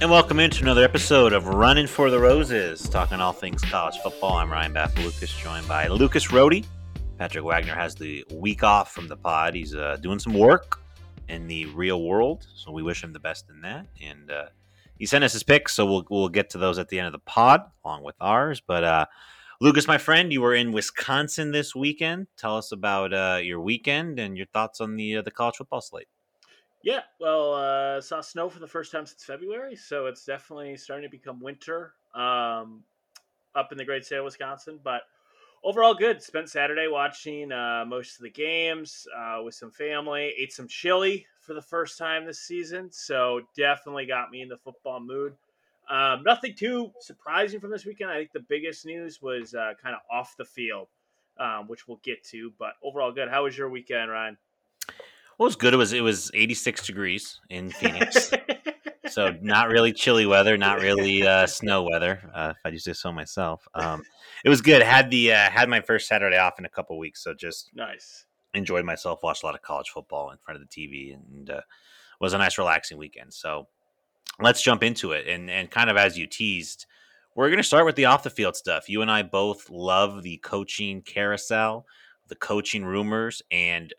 And welcome into another episode of Running for the Roses, talking all things college football. I'm Ryan Bath Lucas, joined by Lucas Rohde. Patrick Wagner has the week off from the pod. He's uh, doing some work in the real world, so we wish him the best in that. And uh, he sent us his picks, so we'll we'll get to those at the end of the pod, along with ours. But uh, Lucas, my friend, you were in Wisconsin this weekend. Tell us about uh, your weekend and your thoughts on the uh, the college football slate. Yeah, well, uh, saw snow for the first time since February, so it's definitely starting to become winter um, up in the great state of Wisconsin. But overall, good. Spent Saturday watching uh, most of the games uh, with some family. Ate some chili for the first time this season, so definitely got me in the football mood. Um, nothing too surprising from this weekend. I think the biggest news was uh, kind of off the field, um, which we'll get to. But overall, good. How was your weekend, Ryan? What was good? It was it was 86 degrees in Phoenix, so not really chilly weather, not really uh, snow weather. Uh, if I do say so myself, um, it was good. Had the uh, had my first Saturday off in a couple weeks, so just nice. Enjoyed myself. Watched a lot of college football in front of the TV, and uh, was a nice relaxing weekend. So let's jump into it. And and kind of as you teased, we're going to start with the off the field stuff. You and I both love the coaching carousel, the coaching rumors, and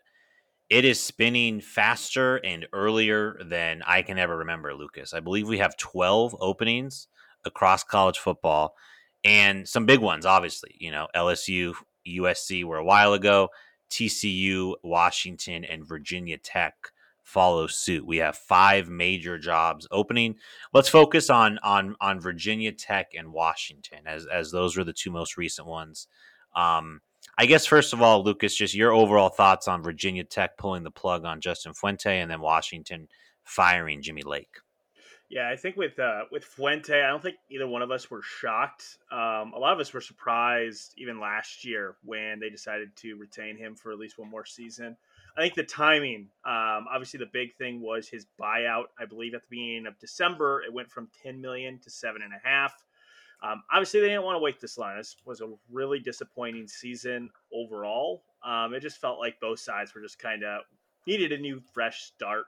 it is spinning faster and earlier than I can ever remember, Lucas. I believe we have 12 openings across college football and some big ones, obviously. You know, LSU, USC were a while ago, TCU, Washington, and Virginia Tech follow suit. We have five major jobs opening. Let's focus on on on Virginia Tech and Washington as as those were the two most recent ones. Um, I guess first of all, Lucas, just your overall thoughts on Virginia Tech pulling the plug on Justin Fuente and then Washington firing Jimmy Lake. Yeah, I think with uh, with Fuente, I don't think either one of us were shocked. Um, a lot of us were surprised even last year when they decided to retain him for at least one more season. I think the timing, um, obviously, the big thing was his buyout. I believe at the beginning of December, it went from ten million to seven and a half. Um, obviously, they didn't want to wait this line. This was a really disappointing season overall. Um, it just felt like both sides were just kind of needed a new, fresh start.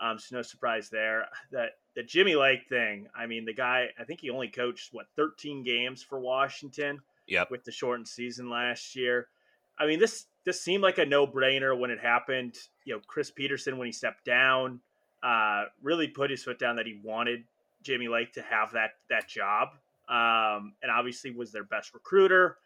Um, so no surprise there. That the Jimmy Lake thing. I mean, the guy. I think he only coached what 13 games for Washington. Yep. With the shortened season last year. I mean, this this seemed like a no brainer when it happened. You know, Chris Petersen when he stepped down, uh, really put his foot down that he wanted Jimmy Lake to have that that job um, and obviously was their best recruiter.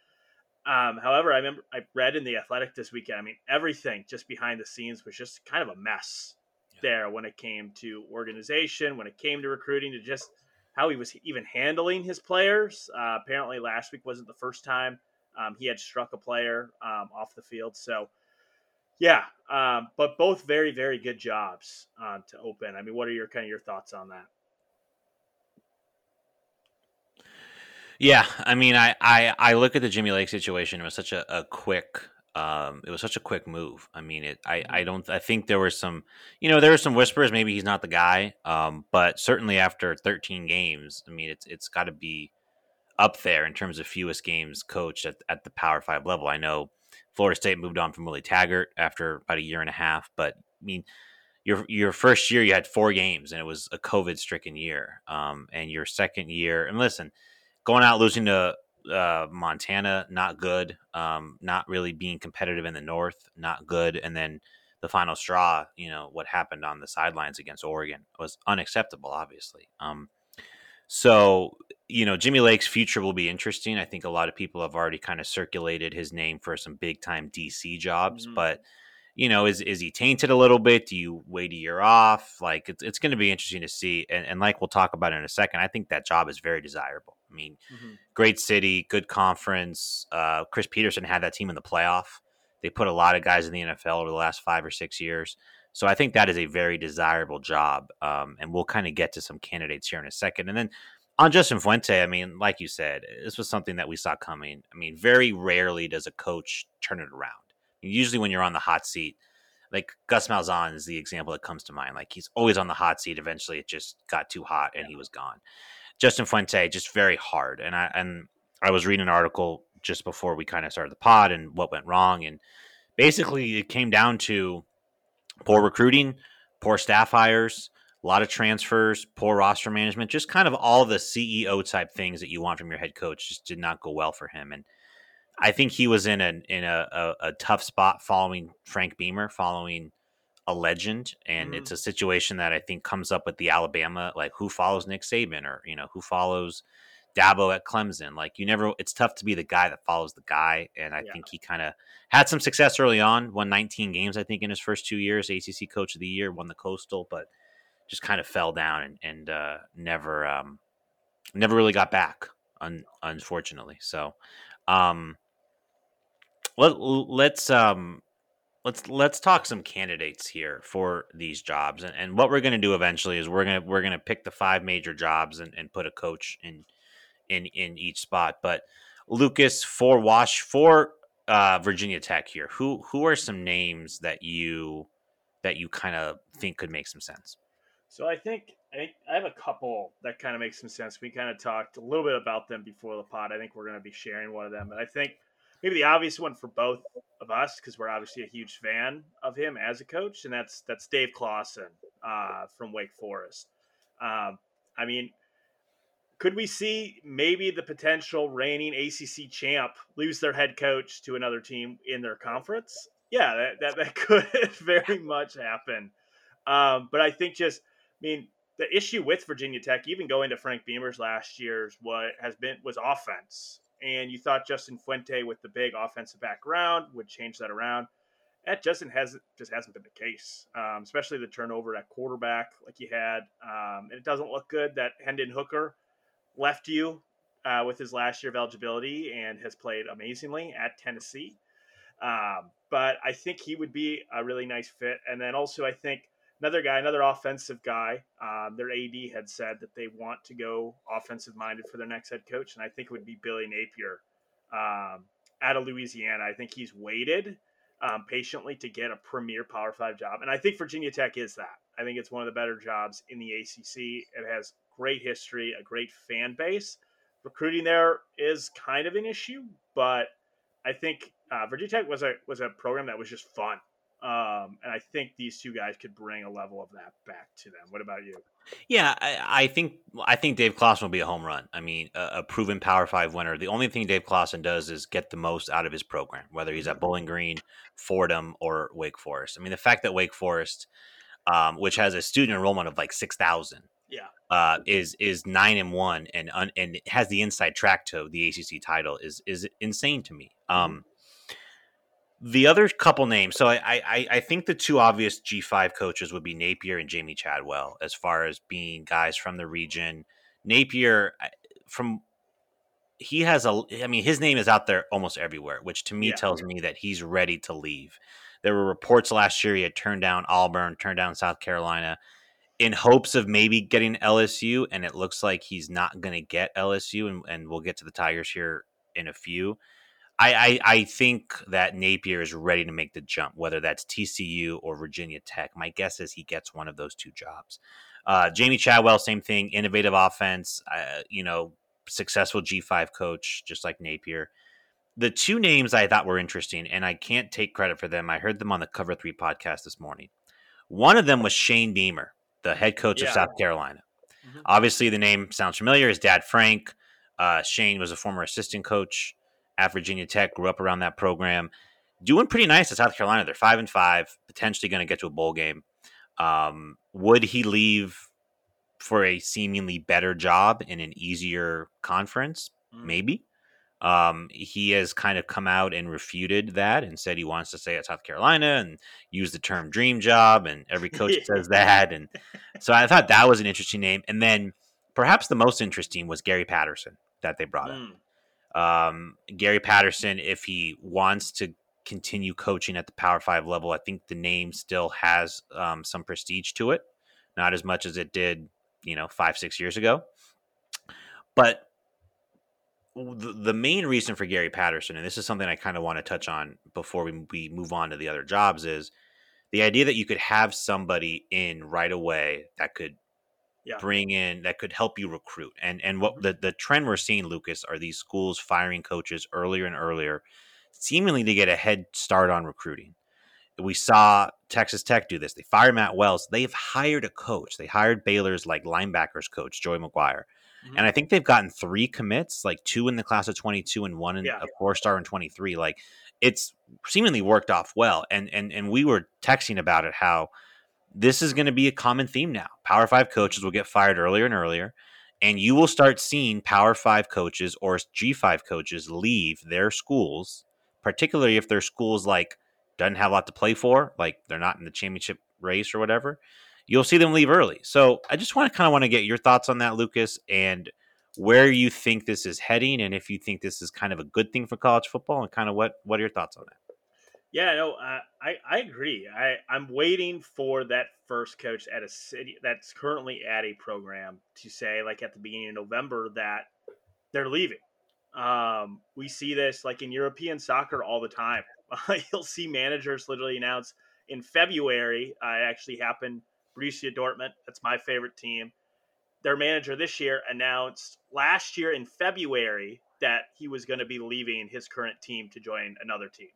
Um, however, I remember I read in the Athletic this weekend. I mean, everything just behind the scenes was just kind of a mess yeah. there when it came to organization, when it came to recruiting, to just how he was even handling his players. Uh, apparently, last week wasn't the first time um, he had struck a player um, off the field. So, yeah, um, but both very, very good jobs uh, to open. I mean, what are your kind of your thoughts on that? Yeah, I mean, I, I, I look at the Jimmy Lake situation. It was such a, a quick, um, it was such a quick move. I mean, it. I, I mm-hmm. don't. I think there were some, you know, there were some whispers. Maybe he's not the guy. Um, but certainly after 13 games, I mean, it's it's got to be up there in terms of fewest games coached at, at the Power Five level. I know Florida State moved on from Willie Taggart after about a year and a half, but I mean, your your first year you had four games and it was a COVID stricken year. Um, and your second year, and listen going out losing to uh, Montana, not good. Um, not really being competitive in the North, not good. And then the final straw, you know, what happened on the sidelines against Oregon was unacceptable, obviously. Um, so, you know, Jimmy Lake's future will be interesting. I think a lot of people have already kind of circulated his name for some big time DC jobs, mm-hmm. but you know, is is he tainted a little bit? Do you wait a year off? Like it's it's going to be interesting to see. And, and like we'll talk about in a second, I think that job is very desirable. I mean, mm-hmm. great city, good conference. Uh, Chris Petersen had that team in the playoff. They put a lot of guys in the NFL over the last five or six years. So I think that is a very desirable job. Um, and we'll kind of get to some candidates here in a second. And then on Justin Fuente, I mean, like you said, this was something that we saw coming. I mean, very rarely does a coach turn it around. Usually, when you're on the hot seat, like Gus Malzahn is the example that comes to mind. Like he's always on the hot seat. Eventually, it just got too hot and he was gone. Justin Fuente just very hard. And I and I was reading an article just before we kind of started the pod and what went wrong. And basically, it came down to poor recruiting, poor staff hires, a lot of transfers, poor roster management, just kind of all the CEO type things that you want from your head coach just did not go well for him. And I think he was in a in a, a, a tough spot following Frank Beamer, following a legend, and mm-hmm. it's a situation that I think comes up with the Alabama, like who follows Nick Saban or you know who follows Dabo at Clemson. Like you never, it's tough to be the guy that follows the guy, and I yeah. think he kind of had some success early on. Won 19 games, I think, in his first two years. ACC Coach of the Year, won the Coastal, but just kind of fell down and, and uh, never, um, never really got back. Un- unfortunately, so um, let, let's um, let's let's talk some candidates here for these jobs and, and what we're going to do eventually is we're going to we're going to pick the five major jobs and, and put a coach in in in each spot. But lucas for wash for uh, virginia tech here who who are some names that you that you kind of think could make some sense? So i think I, I have a couple that kind of make some sense. We kind of talked a little bit about them before the pod. I think we're going to be sharing one of them but i think maybe the obvious one for both of us because we're obviously a huge fan of him as a coach, and that's that's Dave Clawson uh, from Wake Forest. Um, I mean, could we see maybe the potential reigning ACC champ lose their head coach to another team in their conference? Yeah, that that, that could very much happen. Um, but I think just, I mean, the issue with Virginia Tech, even going to Frank Beamer's last year's, what has been was offense and you thought Justin Fuente with the big offensive background would change that around. That Justin hasn't just hasn't been the case, um, especially the turnover at quarterback like you had, um, and it doesn't look good that Hendon Hooker left you uh, with his last year of eligibility and has played amazingly at Tennessee. Um, but I think he would be a really nice fit, and then also I think another guy, another offensive guy. Um, their AD had said that they want to go offensive minded for their next head coach, and I think it would be Billy Napier um, out of Louisiana. I think he's waited um, patiently to get a premier Power Five job, and I think Virginia Tech is that. I think it's one of the better jobs in the ACC. It has great history, a great fan base. Recruiting there is kind of an issue, but I think uh, Virginia Tech was a was a program that was just fun. Um, and I think these two guys could bring a level of that back to them. What about you? Yeah, I, I think I think Dave Clawson will be a home run. I mean, a, a, proven Power Five winner. The only thing Dave Clawson does is get the most out of his program, whether he's at mm-hmm. Bowling Green, Fordham, or Wake Forest. I mean, the fact that Wake Forest, um, which has a student enrollment of like six thousand, yeah, uh, is is nine and one and un, and has the inside track to the ACC title is is insane to me. Mm-hmm. Um, the other couple names, so I, I I think the two obvious G five coaches would be Napier and Jamey Chadwell, as far as being guys from the region. Napier, from he has a, I mean, his name is out there almost everywhere, which to me yeah. tells me that he's ready to leave. There were reports last year he had turned down Auburn, turned down South Carolina, in hopes of maybe getting LSU, and it looks like he's not going to get LSU, and, and we'll get to the Tigers here in a few. I, I, I think that Napier is ready to make the jump, whether that's TCU or Virginia Tech. My guess is he gets one of those two jobs. Uh, Jamey Chadwell, same thing, innovative offense, uh, you know, successful G5 coach, just like Napier. The two names I thought were interesting, and I can't take credit for them. I heard them on the Cover Three podcast this morning. One of them was Shane Beamer, the head coach yeah. of South Carolina. Mm-hmm. Obviously, the name sounds familiar. His dad, Frank. Uh, Shane was a former assistant coach at Virginia Tech, grew up around that program, doing pretty nice at South Carolina. They're five and five, potentially going to get to a bowl game. Um, would he leave for a seemingly better job in an easier conference? Mm. Maybe. Um, he has kind of come out and refuted that and said he wants to stay at South Carolina and use the term dream job, and every coach says that. And so I thought that was an interesting name. And then perhaps the most interesting was Gary Patterson that they brought mm. in. Um, Gary Patterson, if he wants to continue coaching at the Power Five level, I think the name still has um, some prestige to it, not as much as it did, you know, five six years ago. But the, the main reason for Gary Patterson, and this is something I kind of want to touch on before we, we move on to the other jobs, is the idea that you could have somebody in right away that could yeah. bring in that could help you recruit. And and what mm-hmm. the, the trend we're seeing, Lucas, are these schools firing coaches earlier and earlier, seemingly to get a head start on recruiting. We saw Texas Tech do this. They fired Matt Wells. They've hired a coach. They hired Baylor's like linebackers coach, Joey McGuire. Mm-hmm. And I think they've gotten three commits, like two in the class of 22 and one in yeah. a four star in 23. Like it's seemingly worked off well. And and and we were texting about it how this is going to be a common theme now. Power five coaches will get fired earlier and earlier, and you will start seeing Power five coaches or G five coaches leave their schools, particularly if their schools like doesn't have a lot to play for, like they're not in the championship race or whatever. You'll see them leave early. So I just want to kind of want to get your thoughts on that, Lucas, and where you think this is heading, and if you think this is kind of a good thing for college football, and kind of what what are your thoughts on that? Yeah, no, uh, I I agree. I I'm waiting for that first coach at a city that's currently at a program to say, like at the beginning of November, that they're leaving. Um, we see this like in European soccer all the time. You'll see managers literally announce in February. Uh, actually happened. Borussia Dortmund, that's my favorite team. Their manager this year announced last year in February that he was going to be leaving his current team to join another team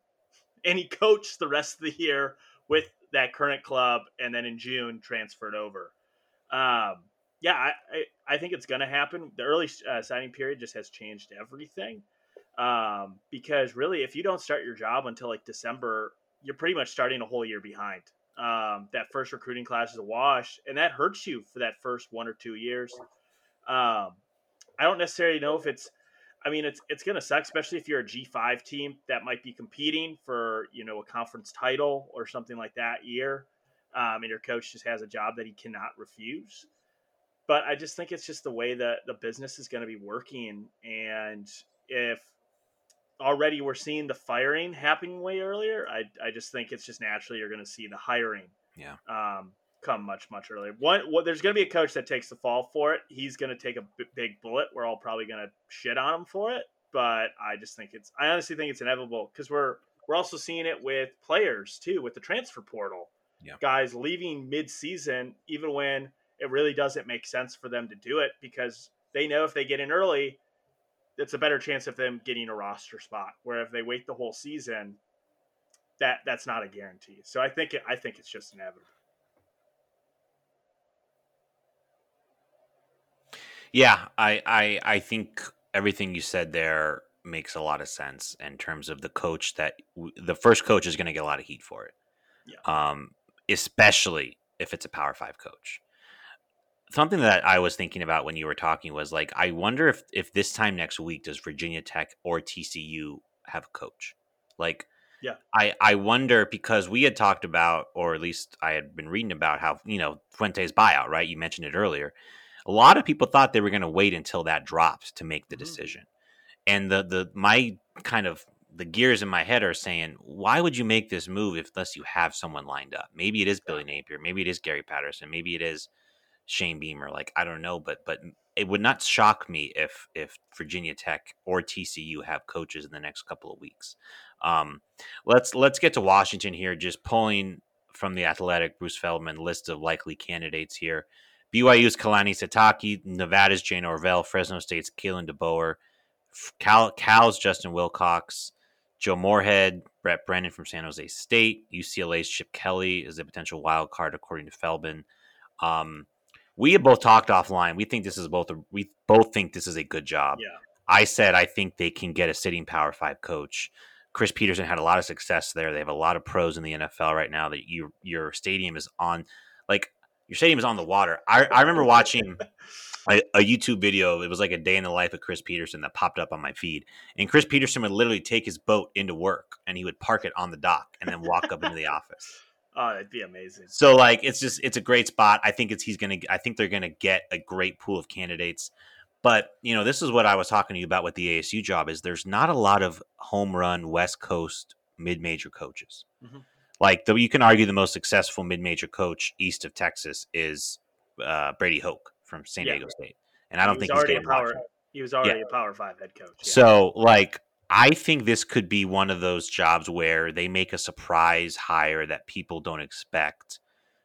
and he coached the rest of the year with that current club, and then in June transferred over. Um, yeah, I, I, I, think it's going to happen. The early uh, signing period just has changed everything. Um, because really, if you don't start your job until like December, you're pretty much starting a whole year behind. Um, that first recruiting class is a wash, and that hurts you for that first one or two years. Um, I don't necessarily know if it's I mean, it's it's going to suck, especially if you're a G5 team that might be competing for you know a conference title or something like that year, um, and your coach just has a job that he cannot refuse. But I just think it's just the way that the business is going to be working, and if already we're seeing the firing happening way earlier, I I just think it's just naturally you're going to see the hiring. Yeah. Um, come much much earlier. One, well, there's going to be a coach that takes the fall for it. He's going to take a b- big bullet. We're all probably going to shit on him for it, but I just think it's. I honestly think it's inevitable because we're we're also seeing it with players too, with the transfer portal. Yeah. Guys leaving mid season, even when it really doesn't make sense for them to do it because they know if they get in early, it's a better chance of them getting a roster spot. Where if they wait the whole season, that that's not a guarantee. So I think it, I think it's just inevitable. Yeah, I, I I think everything you said there makes a lot of sense in terms of the coach that the first coach is going to get a lot of heat for it. Yeah. Um, especially if it's a Power Five coach. Something that I was thinking about when you were talking was like, I wonder if if this time next week does Virginia Tech or TCU have a coach? Like, yeah, I I wonder because we had talked about, or at least I had been reading about how you know Fuente's buyout, right? You mentioned it earlier a lot of people thought they were going to wait until that drops to make the mm-hmm. decision. And the the my kind of the gears in my head are saying, why would you make this move if unless you have someone lined up? Maybe it is Billy Napier, maybe it is Gary Patterson, maybe it is Shane Beamer. Like I don't know, but but it would not shock me if if Virginia Tech or TCU have coaches in the next couple of weeks. Um, let's let's get to Washington here. Just pulling from the Athletic Bruce Feldman list of likely candidates here. BYU's Kalani Sitake, Nevada's Jay Norvell, Fresno State's Kalen DeBoer, Cal, Cal's Justin Wilcox, Joe Moorhead, Brent Brennan from San Jose State, UCLA's Chip Kelly is a potential wild card according to Feldman. Um, we have both talked offline. We think this is both. A, we both think this is a good job. Yeah. I said I think they can get a sitting Power Five coach. Chris Petersen had a lot of success there. They have a lot of pros in the NFL right now. That you your stadium is on. Like your stadium is on the water. I, I remember watching a, a, YouTube video. It was like a day in the life of Chris Petersen that popped up on my feed. And Chris Petersen would literally take his boat into work and he would park it on the dock and then walk up into the office. Oh, that'd be amazing. So like it's just it's a great spot. I think it's he's gonna I think they're gonna get a great pool of candidates. But you know, this is what I was talking to you about with the ASU job is there's not a lot of home run West Coast mid major coaches. Mm-hmm like the, you can argue the most successful mid-major coach east of Texas is uh, Brady Hoke from San yeah. Diego State, and I don't he think he's getting power. He was already yeah. a Power Five head coach. Yeah. So, like, I think this could be one of those jobs where they make a surprise hire that people don't expect.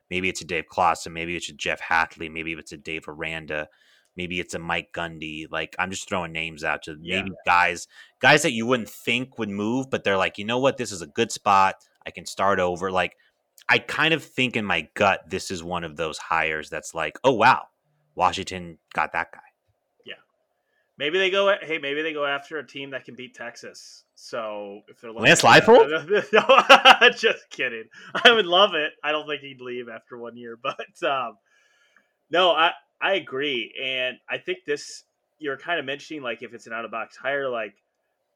Maybe it's a Dave Clawson, maybe it's a Jeff Hafley, maybe it's a Dave Aranda, maybe it's a Mike Gundy. Like I'm just throwing names out to maybe guys, guys that you wouldn't think would move, but they're like, you know what, this is a good spot. I can start over. Like I kind of think in my gut this is one of those hires that's like, oh wow, Washington got that guy. Yeah, maybe they go. Hey, maybe they go after a team that can beat Texas. So if they're Lance Leipold, no, just kidding. I would love it. I don't think he'd leave after one year, but um, no, I I agree, and I think this you're kind of mentioning like if it's an out of box hire, like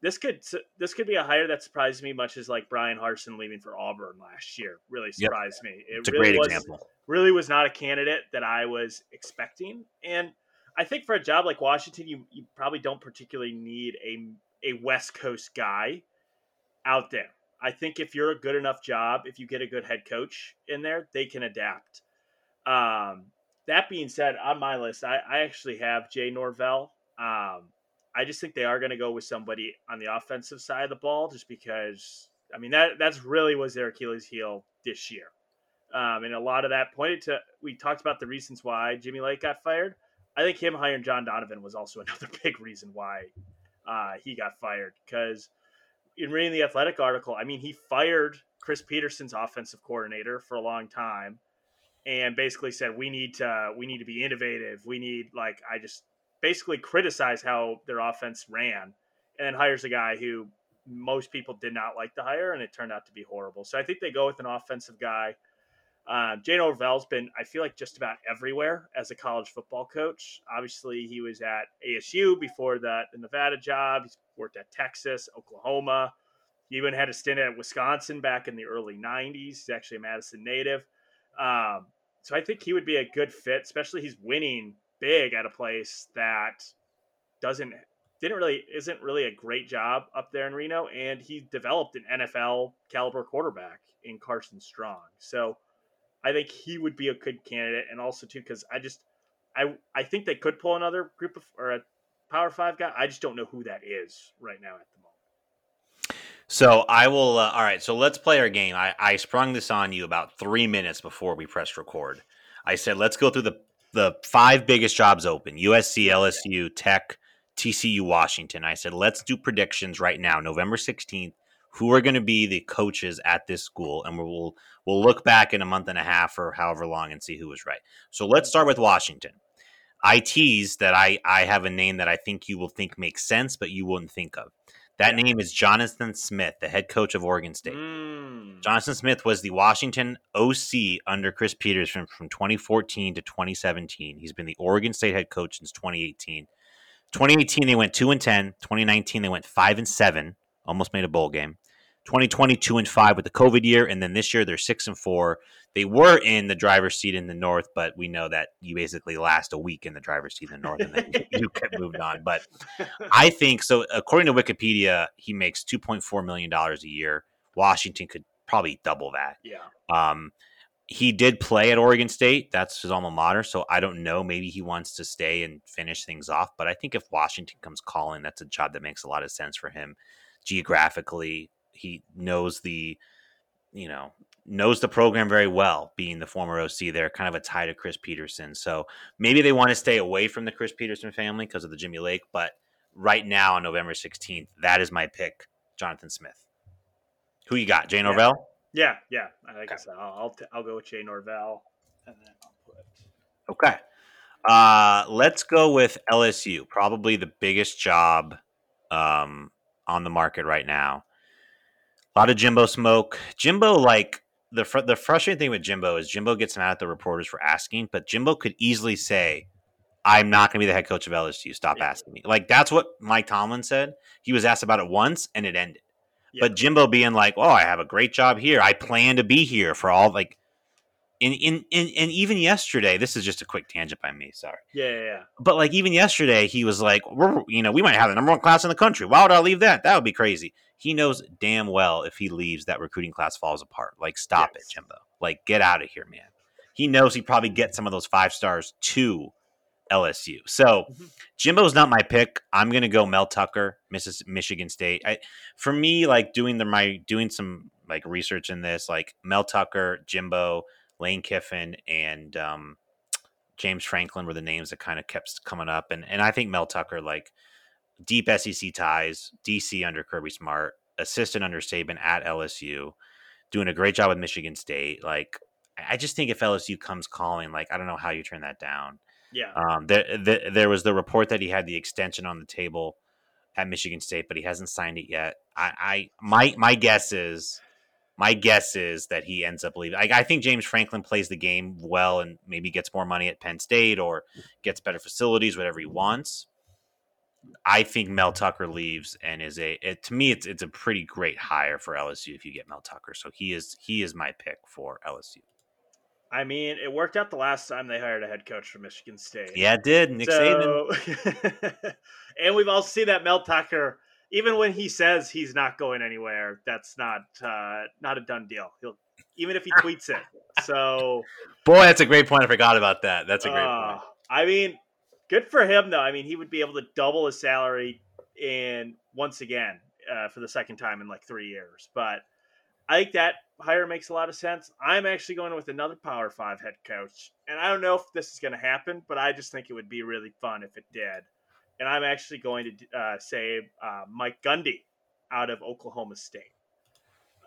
this could this could be a hire that surprised me much as like Bryan Harsin leaving for Auburn last year really surprised yep. me. It it's really a great was, example. Really was not a candidate that I was expecting, and I think for a job like Washington, you you probably don't particularly need a a West Coast guy out there. I think if you're a good enough job, if you get a good head coach in there, they can adapt. Um, that being said, on my list, I, I actually have Jay Norvell. Um, I just think they are going to go with somebody on the offensive side of the ball, just because. I mean that that's really was their Achilles heel this year, um, and a lot of that pointed to. We talked about the reasons why Jimmy Lake got fired. I think him hiring John Donovan was also another big reason why uh, he got fired. Because in reading the Athletic article, I mean, he fired Chris Petersen's offensive coordinator for a long time, and basically said we need to we need to be innovative. We need like I just basically criticize how their offense ran, and then hires a guy who most people did not like to hire, and it turned out to be horrible. So I think they go with an offensive guy. Uh, Jay Norvell's been, I feel like, just about everywhere as a college football coach. Obviously, he was at ASU before that, the Nevada job. He's worked at Texas, Oklahoma. He even had a stint at Wisconsin back in the early 90s. He's actually a Madison native. Um, so I think he would be a good fit, especially he's winning big at a place that doesn't didn't really isn't really a great job up there in Reno, and he developed an NFL caliber quarterback in Carson Strong. So I think he would be a good candidate, and also too because I just I I think they could pull another group of or a Power Five guy. I just don't know who that is right now at the moment. So I will. Uh, all right. So let's play our game. I, I sprung this on you about three minutes before we pressed record. I said let's go through the the five biggest jobs open: USC, LSU, Tech, TCU, Washington. I said let's do predictions right now, November sixteenth. Who are going to be the coaches at this school, and we'll we'll look back in a month and a half or however long and see who was right. So let's start with Washington. I tease that I I have a name that I think you will think makes sense, but you wouldn't think of. That name is Jonathan Smith, the head coach of Oregon State. Mm. Jonathan Smith was the Washington OC under Chris Petersen from 2014 to 2017. He's been the Oregon State head coach since 2018. 2018 they went 2 and 10, 2019 they went 5 and 7, almost made a bowl game. 2022 and 5 with the COVID year and then this year they're 6 and 4. They were in the driver's seat in the north, but we know that you basically last a week in the driver's seat in the north and then you get moved on. But I think so according to Wikipedia, he makes 2.4 million dollars a year. Washington could probably double that. Yeah. Um he did play at Oregon State. That's his alma mater. So I don't know. Maybe he wants to stay and finish things off. But I think if Washington comes calling, that's a job that makes a lot of sense for him geographically, he knows the you know knows the program very well being the former OC there kind of a tie to Chris Petersen. so maybe they want to stay away from the Chris Petersen family because of the Jimmy Lake but right now on November 16th that is my pick Jonathan Smith who you got Jay Norvell yeah yeah, yeah. like okay. I said I'll I'll, t- I'll go with Jay Norvell and then I'll put okay uh let's go with LSU probably the biggest job um on the market right now a lot of Jimbo smoke. Jimbo, like the fr- the frustrating thing with Jimbo is Jimbo gets mad at the reporters for asking, but Jimbo could easily say, "I'm not going to be the head coach of LSU. Stop yeah. asking me." Like that's what Mike Tomlin said. He was asked about it once, and it ended. Yeah. But Jimbo being like, "Oh, I have a great job here. I plan to be here for all like." In, in, in, and even yesterday, this is just a quick tangent by me. Sorry. Yeah, yeah, yeah. But like even yesterday, he was like, "We're, you know, we might have the number one class in the country. Why would I leave that? That would be crazy." he knows damn well if he leaves, that recruiting class falls apart. Like, stop yes. it, Jimbo. Like, get out of here, man. He knows he probably get some of those five stars to LSU. So mm-hmm. Jimbo's not my pick. I'm gonna go Mel Tucker, Mrs. Michigan State. I, for me, like doing the my doing some like research in this, like Mel Tucker, Jimbo, Lane Kiffin, and um, James Franklin were the names that kind of kept coming up, and and I think Mel Tucker like deep SEC ties, DC under Kirby Smart, assistant under Saban at LSU. doing a great job with Michigan State. Like, I just think if LSU comes calling, like, I don't know how you turn that down. Yeah. Um, there, there, there was the report that he had the extension on the table at Michigan State, but he hasn't signed it yet. I, I my my guess is my guess is that he ends up leaving. I, I, think James Franklin plays the game well and maybe gets more money at Penn State or gets better facilities, whatever he wants. I think Mel Tucker leaves and is a it, to me it's it's a pretty great hire for LSU if you get Mel Tucker. So he is he is my pick for LSU. I mean, it worked out the last time they hired a head coach from Michigan State. Yeah, it did. Nick so, Saban. and we've all seen that Mel Tucker even when he says he's not going anywhere, that's not uh, not a done deal. He'll even if he tweets it. So, boy, that's a great point. I forgot about that. That's a great uh, point. I mean, good for him though. I mean, he would be able to double his salary in once again uh, for the second time in like three years. But I think that hire makes a lot of sense. I'm actually going with another Power Five head coach, and I don't know if this is going to happen, but I just think it would be really fun if it did and I'm actually going to uh, say uh, Mike Gundy out of Oklahoma State.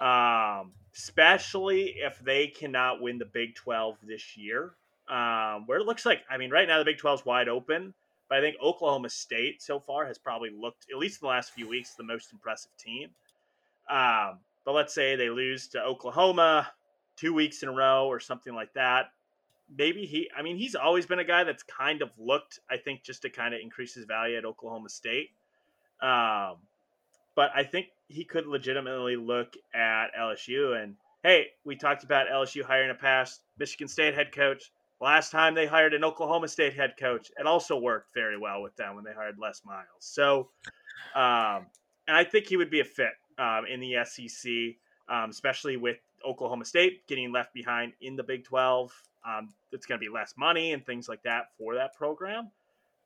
Um, especially if they cannot win the Big 12 this year, um, where it looks like, I mean, right now the Big 12 is wide open, but I think Oklahoma State so far has probably looked, at least in the last few weeks, the most impressive team. Um, but let's say they lose to Oklahoma two weeks in a row or something like that maybe he I mean he's always been a guy that's kind of looked I think just to kind of increase his value at Oklahoma State. Um, but I think he could legitimately look at LSU and hey, we talked about LSU hiring a past Michigan State head coach. Last time they hired an Oklahoma State head coach, it also worked very well with them when they hired Les Miles. So, um, and I think he would be a fit um, in the SEC, um, especially with Oklahoma State getting left behind in the Big 12 um, it's going to be less money and things like that for that program.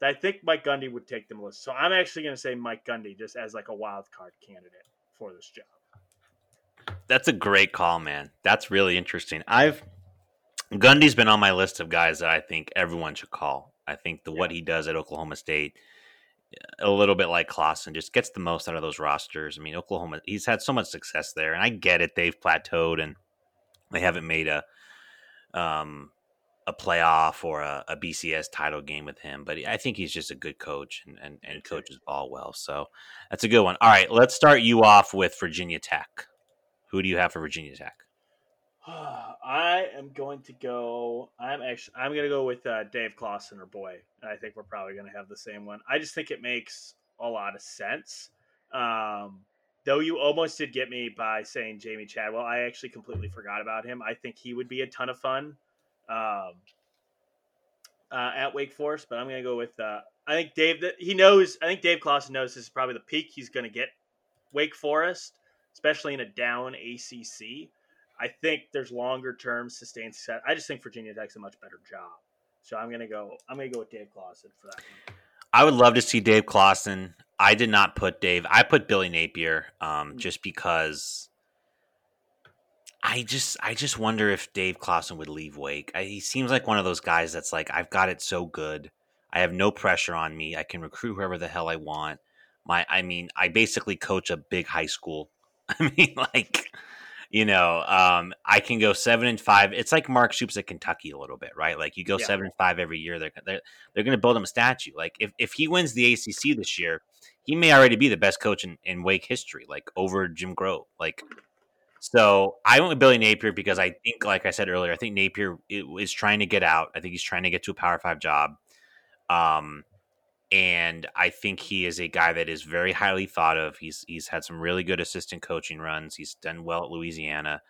I think Mike Gundy would take them list. So I'm actually going to say Mike Gundy just as like a wild card candidate for this job. That's a great call, man. That's really interesting. I've Gundy's been on my list of guys that I think everyone should call. I think the yeah. what he does at Oklahoma State, a little bit like Clawson, just gets the most out of those rosters. I mean, Oklahoma, he's had so much success there, and I get it. They've plateaued and they haven't made a um, a playoff or a, a, BCS title game with him, but I think he's just a good coach and, and, and coaches ball well. So that's a good one. All right, let's start you off with Virginia Tech. Who do you have for Virginia Tech? I am going to go. I'm actually. I'm going to go with uh, Dave Clawson or Boy. I think we're probably going to have the same one. I just think it makes a lot of sense. Um, though you almost did get me by saying Jamey Chadwell. I actually completely forgot about him. I think he would be a ton of fun um, uh, at Wake Forest, but I'm going to go with. Uh, I think Dave. That He knows. I think Dave Clawson knows this is probably the peak he's going to get Wake Forest, especially in a down ACC. I think there's longer term sustained success. I just think Virginia Tech's a much better job. So I'm gonna go. I'm gonna go with Dave Clawson for that. One. I would love to see Dave Clawson. I did not put Dave. I put Billy Napier, um, mm. just because. I just, I just wonder if Dave Clawson would leave Wake. I, he seems like one of those guys that's like, I've got it so good. I have no pressure on me. I can recruit whoever the hell I want. My, I mean, I basically coach a big high school. I mean, like, you know, um, I can go seven and five. It's like Mark Stoops at Kentucky a little bit, right? Like you go yeah. seven and five every year. They're they're, they're going to build him a statue. Like if, if he wins the ACC this year, he may already be the best coach in, in Wake history, like over Jim Grobe. Like, so I went with Billy Napier because I think, like I said earlier, I think Napier is trying to get out. I think he's trying to get to a Power Five job. Um, and I think he is a guy that is very highly thought of. He's he's had some really good assistant coaching runs. He's done well at Louisiana.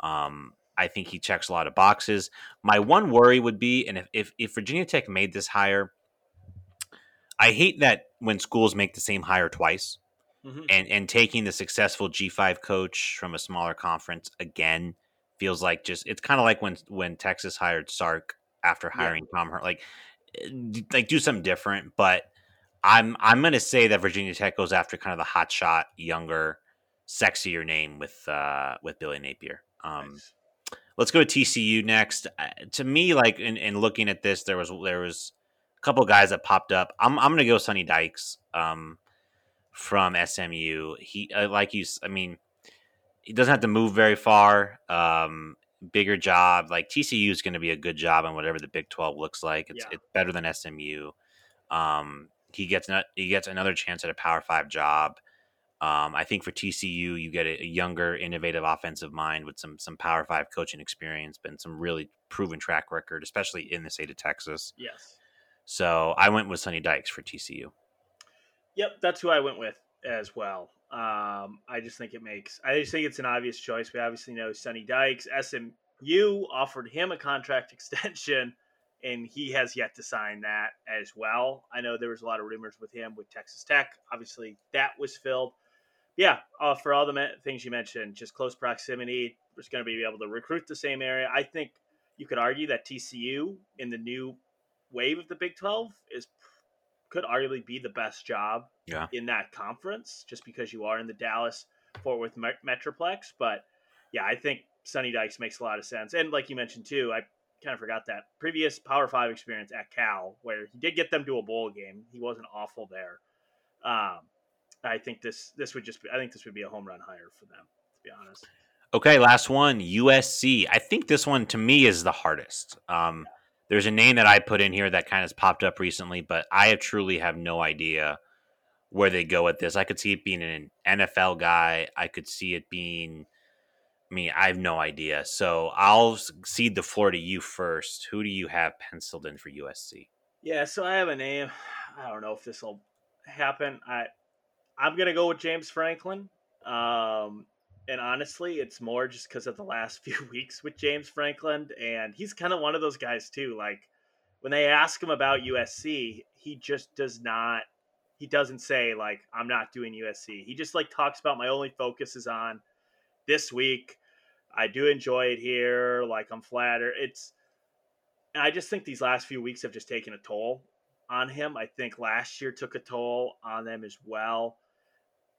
Um, I think he checks a lot of boxes. My one worry would be, and if, if, if Virginia Tech made this hire, I hate that when schools make the same hire twice, mm-hmm. and and taking the successful G five coach from a smaller conference again feels like just it's kind of like when when Texas hired Sark after hiring yeah. Tom Herman. Like like do something different. But I'm I'm gonna say that Virginia Tech goes after kind of the hot shot, younger, sexier name with uh, with Billy Napier. Um, nice. Let's go to TCU next. Uh, to me, like in, in looking at this, there was there was a couple guys that popped up. I'm I'm gonna go Sonny Dykes um, from SMU. He uh, like you. I mean, he doesn't have to move very far. Um, bigger job. Like TCU is going to be a good job on whatever the Big Twelve looks like. It's Yeah. it's better than SMU. Um, he gets not, he gets another chance at a Power Five job. Um, I think for TCU, you get a, a younger, innovative offensive mind with some some Power Five coaching experience, and some really proven track record, especially in the state of Texas. Yes. So I went with Sonny Dykes for TCU. Yep, that's who I went with as well. Um, I just think it makes. I just think it's an obvious choice. We obviously know Sonny Dykes. SMU offered him a contract extension, and he has yet to sign that as well. I know there was a lot of rumors with him with Texas Tech. Obviously, that was filled. Yeah, uh, for all the me- things you mentioned, just close proximity. We're going to be able to recruit the same area. I think you could argue that TCU in the new wave of the Big Twelve is could arguably be the best job Yeah. in that conference just because you are in the Dallas Fort Worth Metroplex. But yeah, I think Sonny Dykes makes a lot of sense. And like you mentioned too, I kind of forgot that previous Power Five experience at Cal, where he did get them to a bowl game. He wasn't awful there. Um, I think this this would just be, I think this would be a home run hire for them. To be honest. Okay, last one, USC. I think this one to me is the hardest. Um, there's a name that I put in here that kind of popped up recently, but I have truly have no idea where they go with this. I could see it being an NFL guy. I could see it being I mean, I have no idea. So I'll cede the floor to you first. Who do you have penciled in for USC? Yeah, so I have a name. I don't know if this will happen. I I'm gonna go with James Franklin. Um, and honestly, it's more just because of the last few weeks with James Franklin, and he's kind of one of those guys too. Like when they ask him about USC, he just does not. He doesn't say like I'm not doing USC. He just like talks about my only focus is on this week. I do enjoy it here. Like I'm flattered. It's I just think these last few weeks have just taken a toll on him. I think last year took a toll on them as well.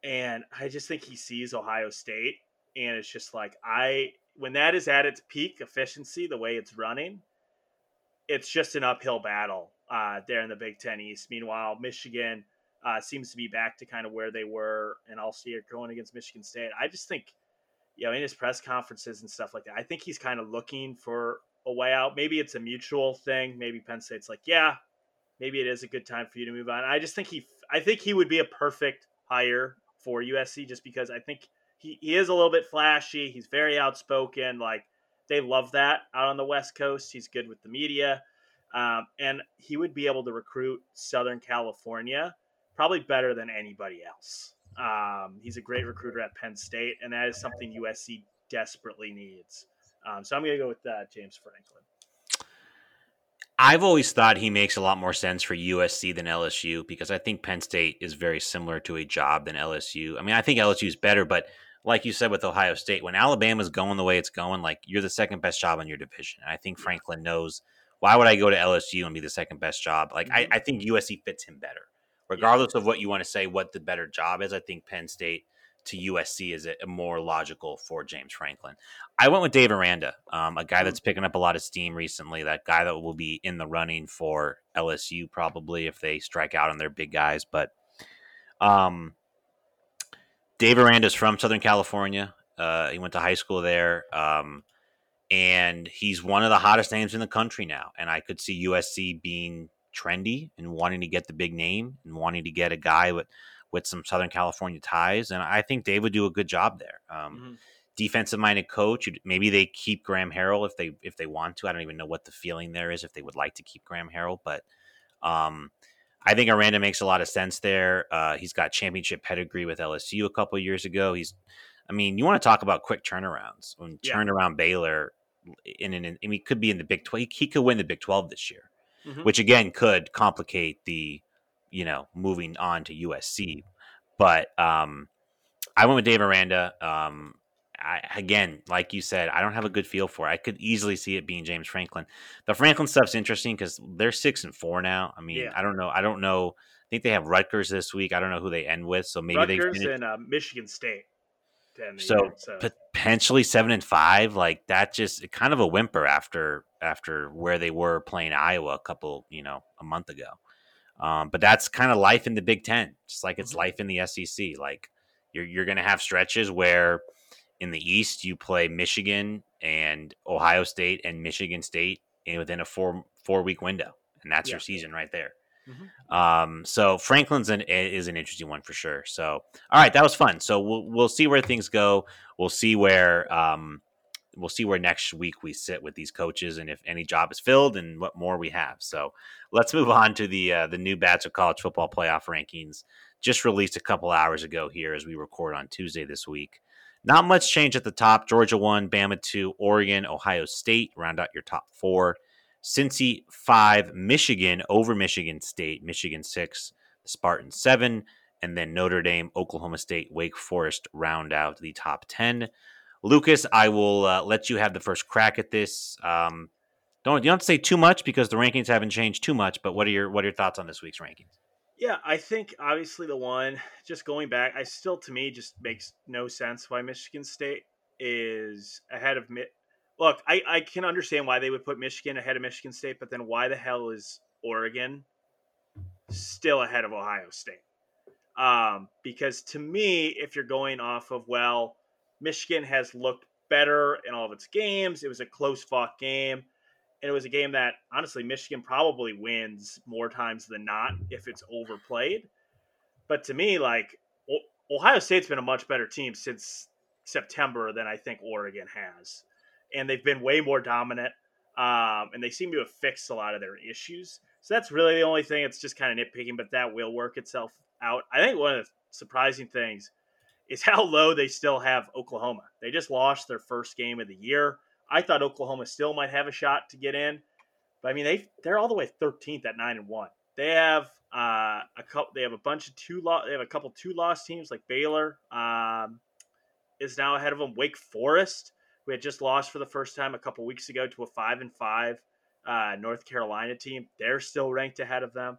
And I just think he sees Ohio State and it's just like I when that is at its peak efficiency, the way it's running, it's just an uphill battle uh, there in the Big Ten East. Meanwhile, Michigan uh, seems to be back to kind of where they were, and I'll see it going against Michigan State. I just think, you know, in his press conferences and stuff like that, I think he's kind of looking for a way out. Maybe it's a mutual thing. Maybe Penn State's like, yeah, maybe it is a good time for you to move on. I just think he, I think he would be a perfect hire for USC just because I think he, he is a little bit flashy. He's very outspoken. Like they love that out on the West Coast. He's good with the media. Um, and he would be able to recruit Southern California probably better than anybody else. Um, he's a great recruiter at Penn State, and that is something USC desperately needs. Um, so I'm going to go with uh, James Franklin. I've always thought he makes a lot more sense for USC than LSU because I think Penn State is very similar to a job than LSU. I mean, I think LSU is better, but like you said with Ohio State, when Alabama's going the way it's going, like you're the second best job in your division. And I think Franklin knows why would I go to LSU and be the second best job? Like. I, I think USC fits him better. Regardless of what you want to say, what the better job is, I think Penn State to USC is a, more logical for James Franklin. I went with Dave Aranda, um, a guy that's picking up a lot of steam recently. That guy that will be in the running for LSU probably if they strike out on their big guys. But um, Dave is from Southern California. Uh, he went to high school there, um, and he's one of the hottest names in the country now. And I could see USC being trendy and wanting to get the big name and wanting to get a guy with with some Southern California ties. And I think Dave would do a good job there. Um, Mhm. defensive minded coach. Maybe they keep Graham Harrell if they if they want to. I don't even know what the feeling there is if they would like to keep Graham Harrell, but um, I think Aranda makes a lot of sense there. Uh, he's got championship pedigree with LSU a couple years ago. He's, I mean, you want to talk about quick turnarounds when Yeah. turned around Baylor in an, I mean, he could be in the Big Twelve. He could win the Big Twelve this year, Mhm. which again could complicate the, you know, moving on to USC. But um, I went with Dave Aranda. Um, I, again, like you said, I don't have a good feel for it. I could easily see it being James Franklin. The Franklin stuff's interesting because they're six and four now. I mean, Yeah. I don't know. I don't know. I think they have Rutgers this week. I don't know who they end with. So maybe they Rutgers finish, and uh, Michigan State. to end the so, year, so potentially seven and five. Like that, just kind of a whimper after after where they were playing Iowa a couple, you know, a month ago. Um, but that's kind of life in the Big Ten, just like it's Mhm. life in the SEC. Like you're you're going to have stretches where in the East, you play Michigan and Ohio State and Michigan State within a four four week window, and that's yeah. your season right there. Mm-hmm. Um, so Franklin's an, is an interesting one for sure. So, all right, that was fun. So we'll we'll see where things go. We'll see where um, we'll see where next week we sit with these coaches and if any job is filled and what more we have. So let's move on to the uh, the new batch of college football playoff rankings just released a couple hours ago here as we record on Tuesday this week. Not much change at the top. Georgia one, Bama two, Oregon, Ohio State round out your top four. Cincy five, Michigan over Michigan State, Michigan six, Spartans seven, and then Notre Dame, Oklahoma State, Wake Forest round out the top ten. Lucas, I will uh, let you have the first crack at this. Um, don't you don't have to say too much because the rankings haven't changed too much. But what are your what are your thoughts on this week's rankings? Yeah, I think obviously the one just going back, I still to me just makes no sense why Michigan State is ahead of look, I, I can understand why they would put Michigan ahead of Michigan State, but then why the hell is Oregon still ahead of Ohio State? Um, because to me, if you're going off of, well, Michigan has looked better in all of its games, it was a close fought game. And it was a game that honestly Michigan probably wins more times than not if it's overplayed. But to me, like Ohio State's been a much better team since September than I think Oregon has and they've been way more dominant. Um, and they seem to have fixed a lot of their issues. So that's really the only thing. It's just kind of nitpicking, but that will work itself out. I think one of the surprising things is how low they still have Oklahoma. They just lost their first game of the year. I thought Oklahoma still might have a shot to get in, but I mean they they're all the way 13th at nine and one. They have uh, a couple. They have a bunch of two. Lo- they have a couple two loss teams like Baylor um, is now ahead of them. Wake Forest we had just lost for the first time a couple weeks ago to a five and five uh, North Carolina team. They're still ranked ahead of them.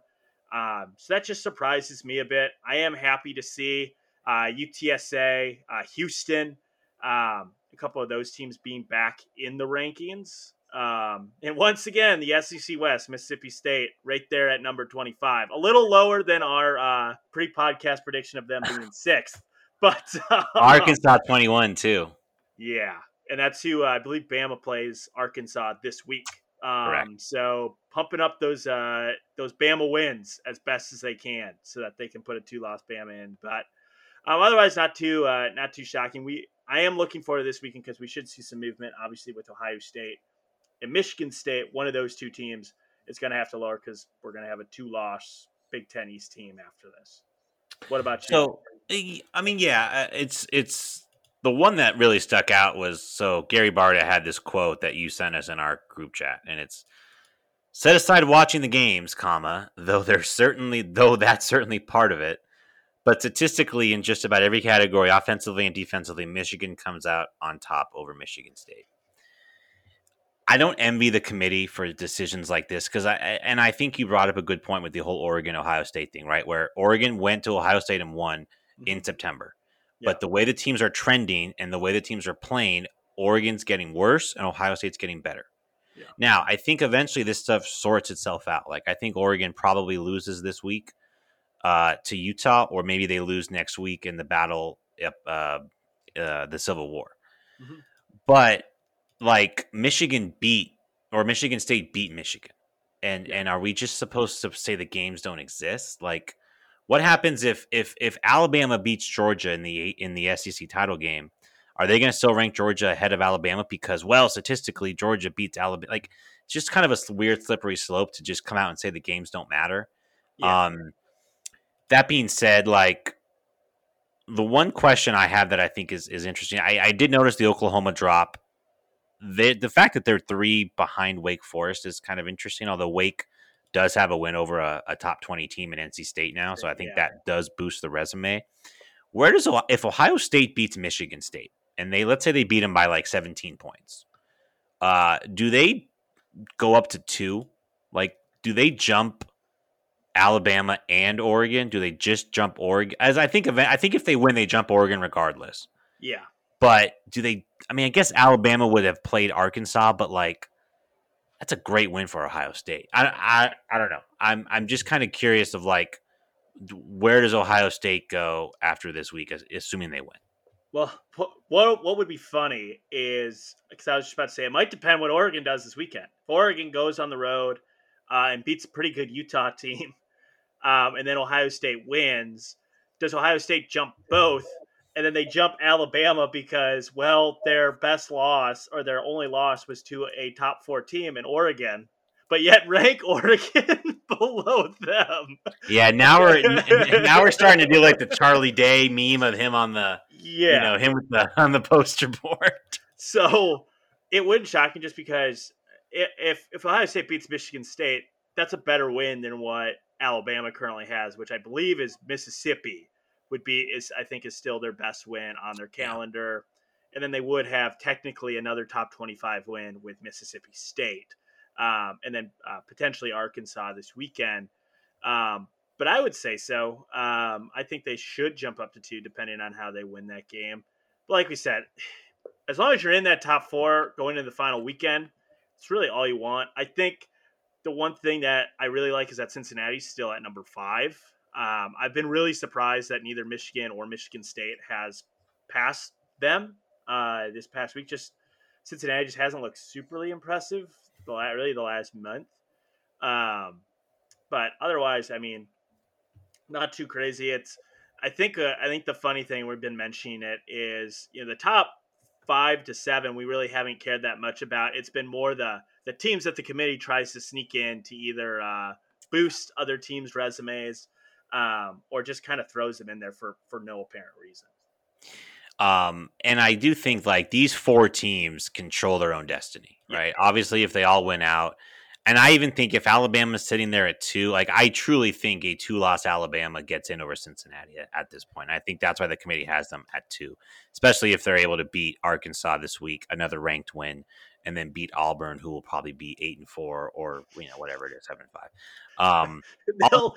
Um, so that just surprises me a bit. I am happy to see uh, UTSA, uh, Houston, um, a couple of those teams being back in the rankings. Um, and once again, the SEC West, Mississippi State, right there at number 25, a little lower than our uh, pre podcast prediction of them being sixth. But Arkansas 21, too. Yeah and that's who uh, I believe Bama plays Arkansas this week. Um, Correct. So pumping up those uh, those Bama wins as best as they can, so that they can put a two loss Bama in. But um, otherwise, not too uh, not too shocking. We I am looking forward to this weekend because we should see some movement, obviously with Ohio State and Michigan State. One of those two teams is going to have to lower because we're going to have a two loss Big Ten East team after this. What about you? So I mean, yeah, uh, it's it's the one that really stuck out was so Gary Barta had this quote that you sent us in our group chat, and it's set aside watching the games, comma, though there's certainly though that's certainly part of it. But statistically, in just about every category, offensively and defensively, Michigan comes out on top over Michigan State. I don't envy the committee for decisions like this because I and I think you brought up a good point with the whole Oregon Ohio State thing, right? Where Oregon went to Ohio State and won mm-hmm. in September. But the way the teams are trending and the way the teams are playing, Oregon's getting worse and Ohio State's getting better. Yeah. Now, I think eventually this stuff sorts itself out. Like I think Oregon probably loses this week uh, to Utah, or maybe they lose next week in the battle, uh, uh, the Civil War. Mm-hmm. But like Michigan beat or Michigan State beat Michigan, and yeah. and are we just supposed to say the games don't exist? Like what happens if if if Alabama beats Georgia in the in the SEC title game? Are they going to still rank Georgia ahead of Alabama because, well, statistically, Georgia beats Alabama? Like, it's just kind of a weird, slippery slope to just come out and say the games don't matter. Yeah. Um, that being said, like the one question I have that I think is is interesting, I, I did notice the Oklahoma drop. The the fact that they're three behind Wake Forest is kind of interesting. Although Wake does have a win over a, a top 20 team in NC State now. So I think yeah. that does boost the resume. Where does if Ohio State beats Michigan State and they let's say they beat them by like 17 points, uh, do they go up to two? Like, do they jump Alabama and Oregon? Do they just jump Oregon? As I think of, I think if they win, they jump Oregon regardless. Yeah. But do they? I mean, I guess Alabama would have played Arkansas, but like that's a great win for Ohio State. I I, I don't know. I'm I'm just kind of curious of like where does Ohio State go after this week, assuming they win. Well, what what would be funny is because I was just about to say it might depend what Oregon does this weekend. If Oregon goes on the road uh, and beats a pretty good Utah team, um, and then Ohio State wins, does Ohio State jump both? And then they jump Alabama because, well, their best loss or their only loss was to a top four team in Oregon but yet rank Oregon below them. Yeah, now we're now we're starting to do like the Charlie Day meme of him on the yeah, you know, him with the on the poster board. So it wouldn't shock me just because if if Ohio State beats Michigan State, that's a better win than what Alabama currently has, which I believe is Mississippi would be is I think is still their best win on their calendar. Yeah. And then they would have technically another top 25 win with Mississippi State um, and then uh, potentially Arkansas this weekend. Um, but I would say so. Um, I think they should jump up to two, depending on how they win that game. But like we said, as long as you're in that top four going into the final weekend, it's really all you want. I think the one thing that I really like is that Cincinnati's still at number five. Um, I've been really surprised that neither Michigan or Michigan State has passed them uh, this past week. Just Cincinnati just hasn't looked superly impressive the really the last month. Um, but otherwise, I mean, not too crazy. It's I think uh, I think the funny thing we've been mentioning it is you know the top five to seven we really haven't cared that much about. It's been more the the teams that the committee tries to sneak in to either uh, boost other teams' resumes um, or just kind of throws them in there for for no apparent reason. Um, and I do think like these four teams control their own destiny, yeah. right? Obviously, if they all win out, and I even think if Alabama's sitting there at two, like I truly think a two loss Alabama gets in over Cincinnati at, at, this point. I think that's why the committee has them at two, especially if they're able to beat Arkansas this week, another ranked win, and then beat Auburn, who will probably be eight and four or you know whatever it is, seven and five. Um, they'll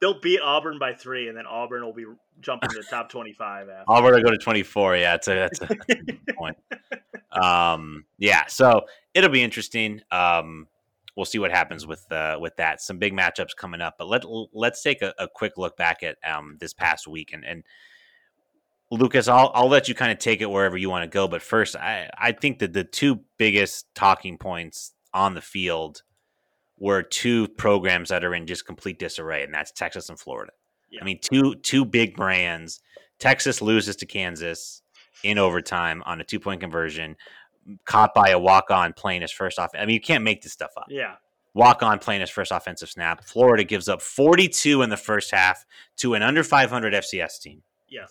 they'll beat Auburn by three, and then Auburn will be jumping to the top twenty-five. After. Auburn will go to twenty-four. Yeah, that's a that's a, that's a point. Um, yeah, so it'll be interesting. Um, we'll see what happens with uh, with that. Some big matchups coming up, but let let's take a, a quick look back at um, this past week and and. Lucas, I'll I'll let you kind of take it wherever you want to go, but first, I I think that the two biggest talking points on the field were two programs that are in just complete disarray, and that's Texas and Florida. Yeah. I mean, two two big brands. Texas loses to Kansas in overtime on a two point conversion, caught by a walk on playing his first off. I mean, you can't make this stuff up. Yeah. Walk on playing his first offensive snap. Florida gives up 42 in the first half to an under 500 FCS team. Yes.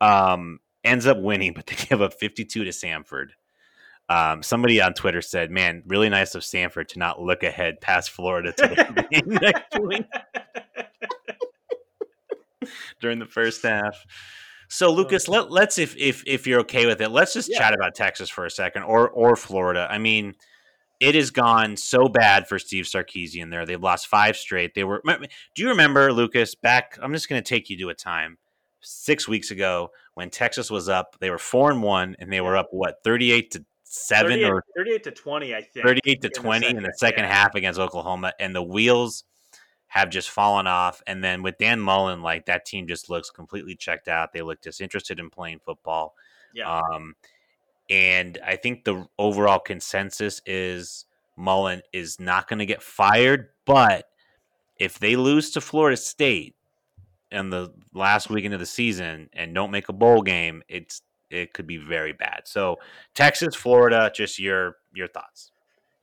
Um, ends up winning, but they give up 52 to Samford. Um, somebody on Twitter said, "Man, really nice of Samford to not look ahead past Florida to the next week during the first half." So, Lucas, let, us if if if you're okay with it, let's just yeah. chat about Texas for a second, or or Florida. I mean, it has gone so bad for Steve Sarkisian there. They've lost five straight. They were. Do you remember, Lucas? Back, I'm just going to take you to a time six weeks ago when Texas was up. They were four and one, and they were up what 38 to seven 38, or 38 to 20, I think. 38 to 20 in the second, yeah. half against Oklahoma. And the wheels have just fallen off. And then with Dan Mullen, like that team just looks completely checked out. They look disinterested in playing football. Yeah. Um, and I think the overall consensus is Mullen is not going to get fired. But if they lose to Florida State in the last weekend of the season and don't make a bowl game, it's it could be very bad. So Texas, Florida, just your your thoughts.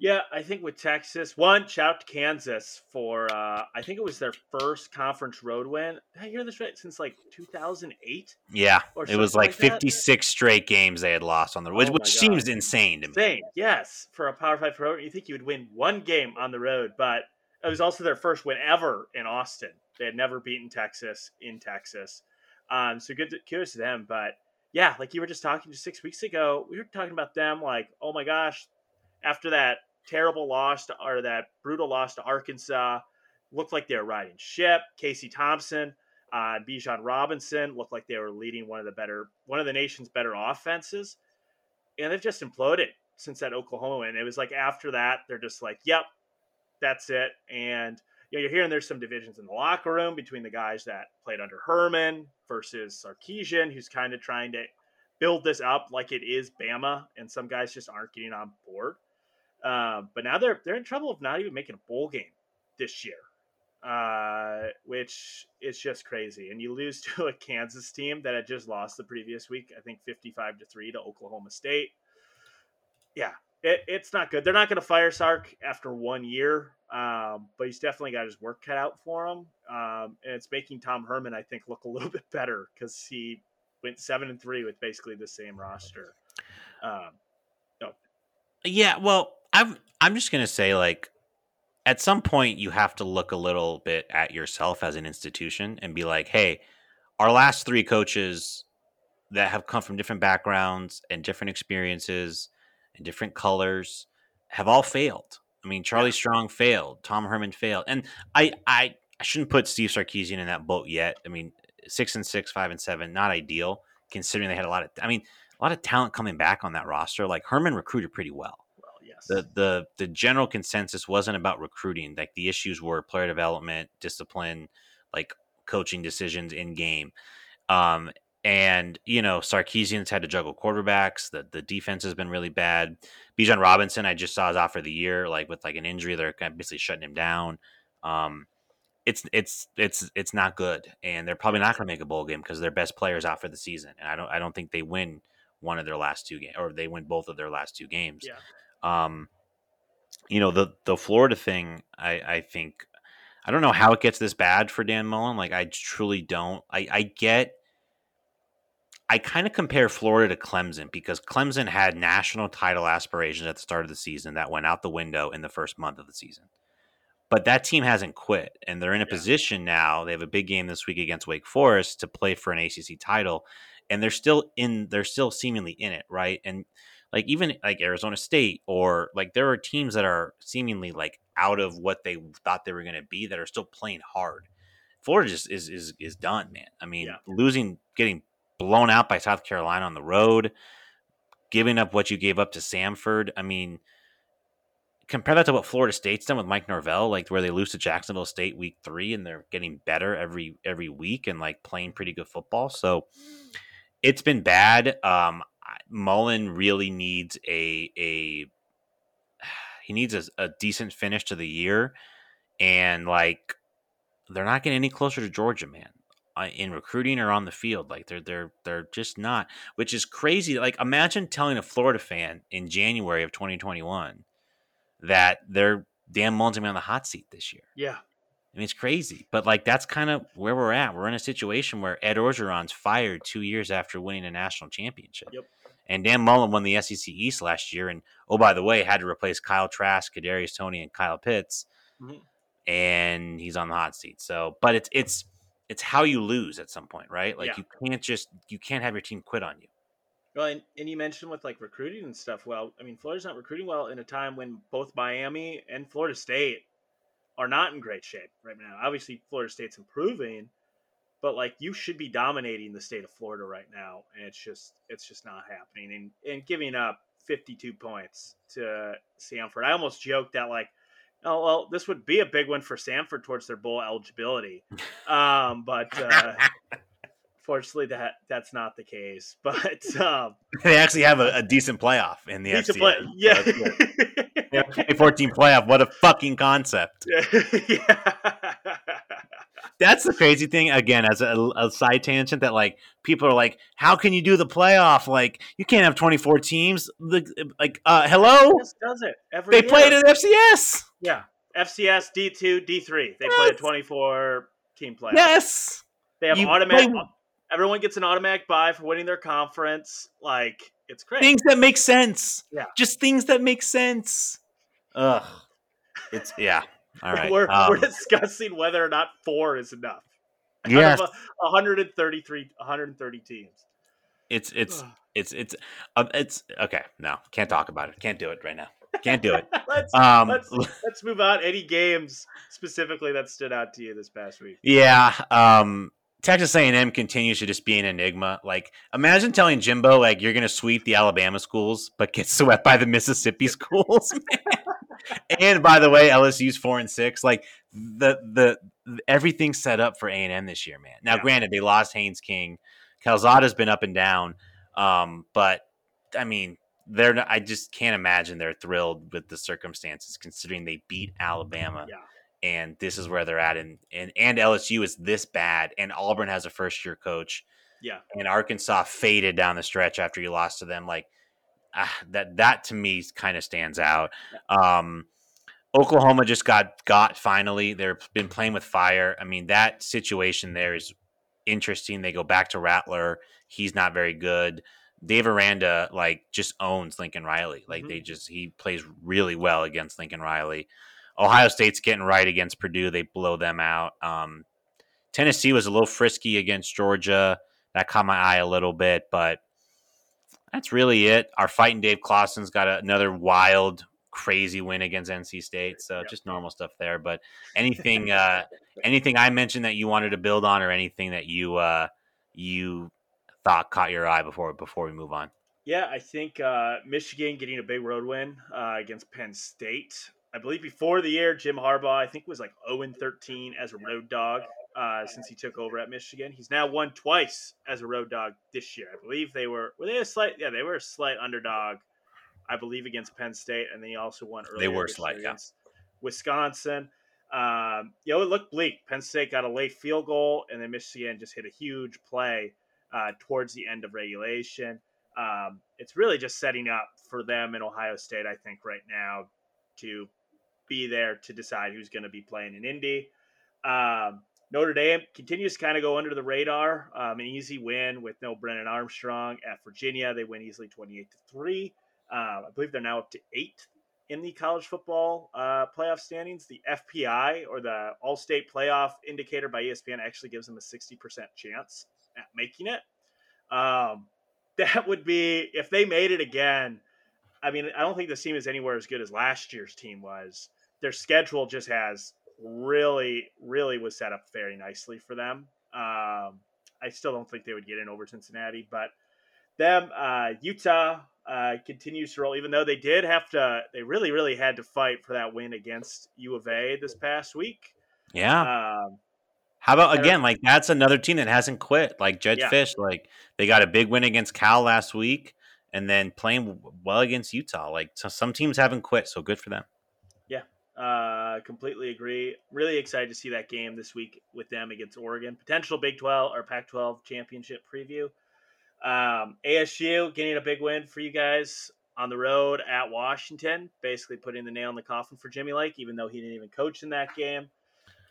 Yeah, I think with Texas, one shout out to Kansas for uh, I think it was their first conference road win. Did I hear this right? Since like 2008. Yeah, it was like, like 56 straight games they had lost on the road, oh which, seems insane to me. Insane, yes, for a Power Five road. You think you would win one game on the road, but it was also their first win ever in Austin. They had never beaten Texas in Texas. Um, so good, to, kudos to them. But yeah, like you were just talking just six weeks ago, we were talking about them like, oh my gosh, after that terrible loss to, or that brutal loss to Arkansas, looked like they were riding ship. Casey Thompson, uh, Bijan Robinson looked like they were leading one of the better, one of the nation's better offenses, and they've just imploded since that Oklahoma win. It was like after that, they're just like, yep, that's it, and you know, you're hearing there's some divisions in the locker room between the guys that played under Herman versus Sarkisian, who's kind of trying to build this up like it is Bama, and some guys just aren't getting on board. Uh, but now they're they're in trouble of not even making a bowl game this year, uh, which is just crazy. And you lose to a Kansas team that had just lost the previous week, I think fifty-five to three to Oklahoma State. Yeah, it, it's not good. They're not going to fire Sark after one year, um, but he's definitely got his work cut out for him. Um, and it's making Tom Herman, I think, look a little bit better because he went seven and three with basically the same roster. Um. Yeah, well, I'm I'm just gonna say like at some point you have to look a little bit at yourself as an institution and be like, hey, our last three coaches that have come from different backgrounds and different experiences and different colors have all failed. I mean, Charlie Strong failed, Tom Herman failed, and I I I shouldn't put Steve Sarkisian in that boat yet. I mean, six and six, five and seven, not ideal considering they had a lot of. I mean, a lot of talent coming back on that roster. Like Herman recruited pretty well. Well, yes. The the the general consensus wasn't about recruiting. Like the issues were player development, discipline, like coaching decisions in game. Um, and you know, Sarkisian's had to juggle quarterbacks. The the defense has been really bad. Bijan Robinson, I just saw is out for the year, like with like an injury. They're basically shutting him down. Um, it's it's it's it's not good, and they're probably not going to make a bowl game because their best players out for the season, and I don't I don't think they win one of their last two games, or they win both of their last two games. Yeah. Um, you know the the Florida thing, I I think I don't know how it gets this bad for Dan Mullen. Like I truly don't. I I get I kind of compare Florida to Clemson because Clemson had national title aspirations at the start of the season that went out the window in the first month of the season. But that team hasn't quit, and they're in a yeah. position now. They have a big game this week against Wake Forest to play for an ACC title, and they're still in. They're still seemingly in it, right? And like even like Arizona State, or like there are teams that are seemingly like out of what they thought they were going to be that are still playing hard. Florida just is is is done, man. I mean, yeah. losing, getting blown out by South Carolina on the road, giving up what you gave up to Samford. I mean, compare that to what Florida State's done with Mike Norvell, like where they lose to Jacksonville State week three and they're getting better every every week and like playing pretty good football. So it's been bad. Um, Mullen really needs a a he needs a, a decent finish to the year, and like they're not getting any closer to Georgia, man in recruiting or on the field. Like they're they're they're just not, which is crazy. Like imagine telling a Florida fan in January of 2021 that they're Dan Mullen's gonna be on the hot seat this year. Yeah. I mean, it's crazy, but like that's kind of where we're at. We're in a situation where Ed Orgeron's fired two years after winning a national championship. Yep. And Dan Mullen won the SEC East last year, and oh by the way, had to replace Kyle Trask, Kadarius Toney, and Kyle Pitts, mm-hmm. and he's on the hot seat. So, but it's it's it's how you lose at some point, right? Like yeah. you can't just you can't have your team quit on you. Well, and, and you mentioned with like recruiting and stuff. Well, I mean, Florida's not recruiting well in a time when both Miami and Florida State are not in great shape right now. Obviously, Florida State's improving, but like you should be dominating the state of Florida right now, and it's just it's just not happening. And and giving up 52 points to Samford, I almost joked that like Oh well, this would be a big one for Samford towards their bowl eligibility, um, but uh, fortunately that that's not the case. But um, they actually have a, a, decent playoff in the decent play, yeah. yeah, 2014 playoff. What a fucking concept! yeah. That's the crazy thing. Again, as a, a, side tangent, that like people are like, "How can you do the playoff? Like, you can't have 24 teams." The, like, uh, hello, does it? Every they year. played at FCS. Yeah, FCS D two D three. They yes. play a twenty four team playoff. Yes, they have you automatic. Play... Everyone gets an automatic buy for winning their conference. Like it's crazy. Things that make sense. Yeah, just things that make sense. Ugh, it's yeah. All right, we're um, we're discussing whether or not four is enough. Yes, 133, 130 teams. It's it's it's it's uh, it's okay. No, can't talk about it. Can't do it right now. Can't do it. let's, um, let's, let's move on. Any games specifically that stood out to you this past week? Yeah. Um, Texas A&M continues to just be an enigma. Like, imagine telling Jimbo like you're going to sweep the Alabama schools, but get swept by the Mississippi schools. and by the way, LSU's four and six. Like the the everything's set up for A&M this year, man. Now, yeah. granted, they lost Haynes King. Calzada's been up and down. Um, but I mean, they're not, I just can't imagine they're thrilled with the circumstances considering they beat Alabama. Yeah. And this is where they're at, and, and and LSU is this bad, and Auburn has a first year coach, Yeah. and Arkansas faded down the stretch after you lost to them. Like ah, that, that to me kind of stands out. Um, Oklahoma just got got finally. They've been playing with fire. I mean, that situation there is interesting. They go back to Rattler. He's not very good. Dave Aranda like just owns Lincoln Riley. Like Mhm. they just he plays really well against Lincoln Riley. Ohio State's getting right against Purdue. They blow them out. Um, Tennessee was a little frisky against Georgia. That caught my eye a little bit, but that's really it. Our fighting Dave Clawson's got another wild, crazy win against NC State. So Yep. just normal stuff there. But anything, uh, anything I mentioned that you wanted to build on, or anything that you uh, you thought caught your eye before before we move on? Yeah, I think uh, Michigan getting a big road win uh, against Penn State. I believe before the year, Jim Harbaugh, I think, was like 0 13 as a road dog uh, since he took over at Michigan. He's now won twice as a road dog this year. I believe they were were they a slight yeah they were a slight underdog, I believe against Penn State, and then he also won earlier. They were slight, yeah. against Wisconsin. Um, you know, it looked bleak. Penn State got a late field goal, and then Michigan just hit a huge play uh, towards the end of regulation. Um, it's really just setting up for them in Ohio State, I think, right now to be there to decide who's going to be playing in Indy. Um, Notre Dame continues to kind of go under the radar. Um, an easy win with no Brennan Armstrong at Virginia. They win easily 28 to 3. Um, I believe they're now up to eight in the college football uh, playoff standings. The FPI or the All State Playoff Indicator by ESPN actually gives them a 60% chance at making it. Um, that would be if they made it again. I mean, I don't think this team is anywhere as good as last year's team was. Their schedule just has really, really was set up very nicely for them. Um, I still don't think they would get in over Cincinnati, but them uh, Utah uh, continues to roll. Even though they did have to, they really, really had to fight for that win against U of A this past week. Yeah. Um, How about again? Like that's another team that hasn't quit. Like Jedd Yeah. Fisch, like they got a big win against Cal last week, and then playing well against Utah. Like so some teams haven't quit, so good for them. Yeah, uh, completely agree. Really excited to see that game this week with them against Oregon. Potential Big 12 or Pac 12 championship preview. Um, ASU getting a big win for you guys on the road at Washington, basically putting the nail in the coffin for Jimmy Lake, even though he didn't even coach in that game.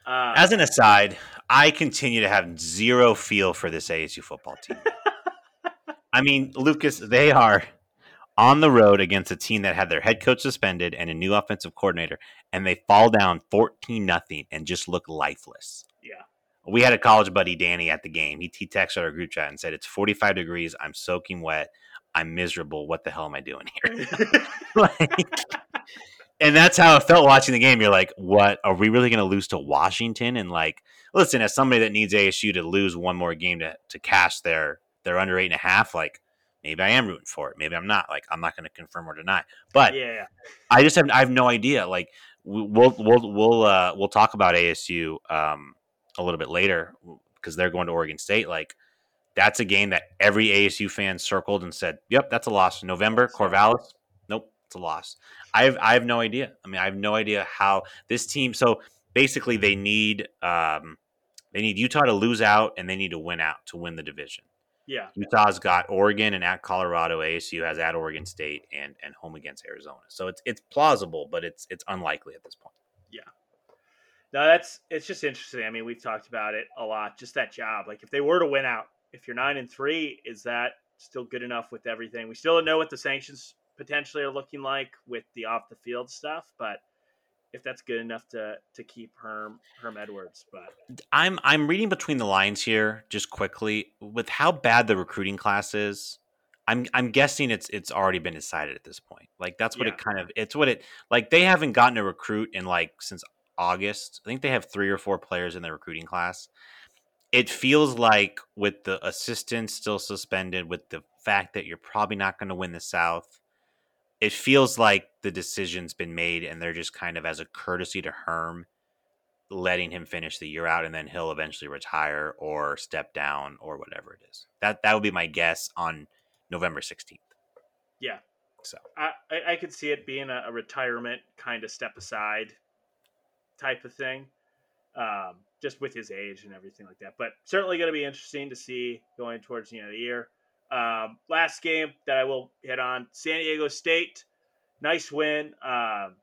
Uh, As an aside, I continue to have zero feel for this ASU football team. I mean, Lucas, they are on the road against a team that had their head coach suspended and a new offensive coordinator, and they fall down 14 nothing and just look lifeless. yeah. We had a college buddy, Danny, at the game. He, he texted our group chat and said, It's 45 degrees. I'm soaking wet. I'm miserable. What the hell am I doing here? like, and that's how it felt watching the game. You're like, what? Are we really going to lose to Washington? And like, listen, as somebody that needs ASU to lose one more game to, to cash their their under eight and a half, like maybe I am rooting for it. Maybe I'm not. Like, I'm not going to confirm or deny. But yeah. I just have I have no idea. Like we- we'll we'll we'll uh, we'll talk about ASU um, a little bit later because they're going to Oregon State. Like that's a game that every ASU fan circled and said, "Yep, that's a loss." November Corvallis, nope, it's a loss. I have I have no idea. I mean, I have no idea how this team. So basically, they need um, they need Utah to lose out and they need to win out to win the division. Yeah. Utah's got Oregon and at Colorado. ASU has at Oregon State and and home against Arizona. So it's it's plausible, but it's it's unlikely at this point. Yeah. No, that's it's just interesting. I mean, we've talked about it a lot. Just that job. Like if they were to win out, if you're nine and three, is that still good enough with everything? We still don't know what the sanctions potentially are looking like with the off the field stuff, but if that's good enough to to keep Herm Herm Edwards, but I'm I'm reading between the lines here just quickly with how bad the recruiting class is. I'm I'm guessing it's it's already been decided at this point. Like that's what Yeah. it kind of it's what it like they haven't gotten a recruit in like since August. I think they have 3 or 4 players in the recruiting class. It feels like with the assistants still suspended with the fact that you're probably not going to win the South. It feels like the decision's been made and they're just kind of as a courtesy to Herm letting him finish the year out and then he'll eventually retire or step down or whatever it is. That that would be my guess on November 16th. Yeah. So I, I, could see it being a, a retirement kind of step aside type of thing, um, just with his age and everything like that. But certainly going to be interesting to see going towards the end of the year. Um, last game that I will hit on San Diego State. Nice win. Um,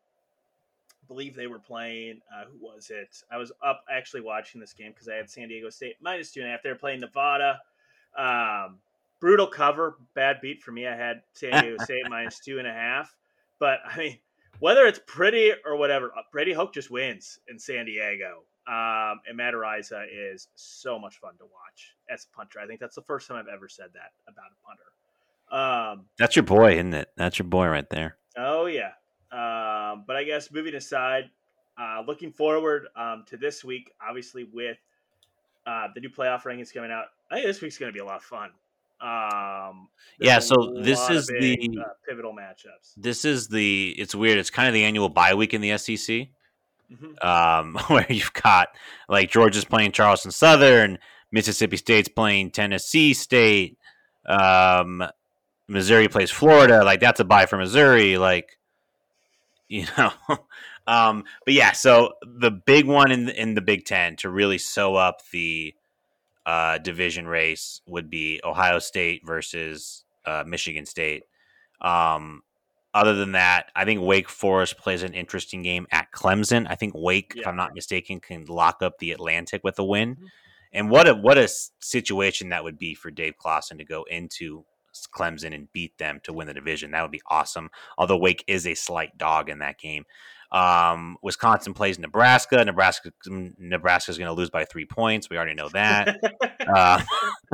I believe they were playing. Uh, who was it? I was up actually watching this game because I had San Diego State minus two and a half. They were playing Nevada. Um, brutal cover, bad beat for me. I had San Diego State minus two and a half. But I mean, whether it's pretty or whatever, uh, Brady Hoke just wins in San Diego. Um, and Matt is so much fun to watch as a punter. I think that's the first time I've ever said that about a punter. Um, that's your boy, isn't it? That's your boy right there. Oh yeah. Um, but I guess moving aside, uh, looking forward um, to this week, obviously with uh, the new playoff rankings coming out. I think this week's going to be a lot of fun. Um, yeah, so this is big, the uh, pivotal matchups. This is the. It's weird. It's kind of the annual bye week in the SEC, mm-hmm. um, where you've got like Georgia's playing Charleston Southern, Mississippi State's playing Tennessee State, um, Missouri plays Florida. Like that's a bye for Missouri. Like you know. um, but yeah, so the big one in the, in the Big Ten to really sew up the uh, division race would be Ohio State versus uh, Michigan State. Um, other than that, I think Wake Forest plays an interesting game at Clemson. I think Wake, yeah. if I'm not mistaken, can lock up the Atlantic with a win. Mm-hmm. And what a what a situation that would be for Dave Clawson to go into Clemson and beat them to win the division. That would be awesome. Although Wake is a slight dog in that game. Um, Wisconsin plays Nebraska. Nebraska Nebraska is going to lose by three points. We already know that. uh,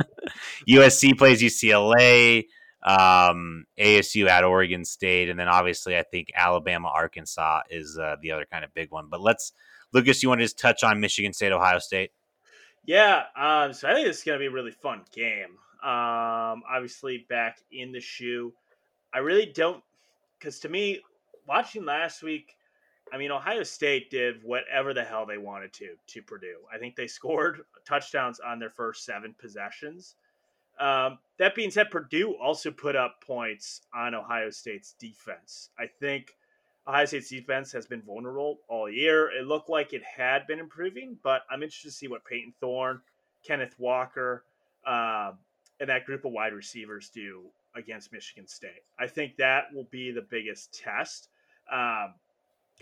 USC plays UCLA. Um, ASU at Oregon State, and then obviously I think Alabama Arkansas is uh, the other kind of big one. But let's Lucas, you want to just touch on Michigan State Ohio State? Yeah, um, so I think this is going to be a really fun game. Um, obviously, back in the shoe, I really don't because to me, watching last week, I mean, Ohio State did whatever the hell they wanted to to Purdue. I think they scored touchdowns on their first seven possessions. Um, that being said, Purdue also put up points on Ohio State's defense. I think Ohio State's defense has been vulnerable all year. It looked like it had been improving, but I'm interested to see what Payton Thorne, Kenneth Walker, um, and that group of wide receivers do against Michigan State. I think that will be the biggest test. Um,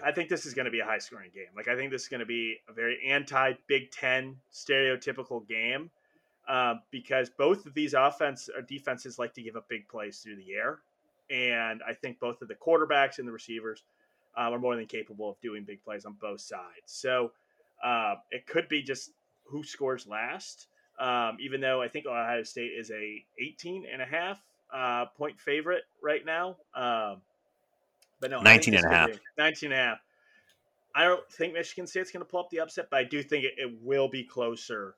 I think this is going to be a high scoring game. Like I think this is going to be a very anti Big Ten stereotypical game uh, because both of these offense or defenses like to give up big plays through the air, and I think both of the quarterbacks and the receivers um, are more than capable of doing big plays on both sides. So uh, it could be just who scores last. Um, even though I think Ohio State is a 18 and a half uh, point favorite right now. Um, but no, 19 and a half. 19 and a half. I don't think Michigan State's going to pull up the upset, but I do think it, it, will be closer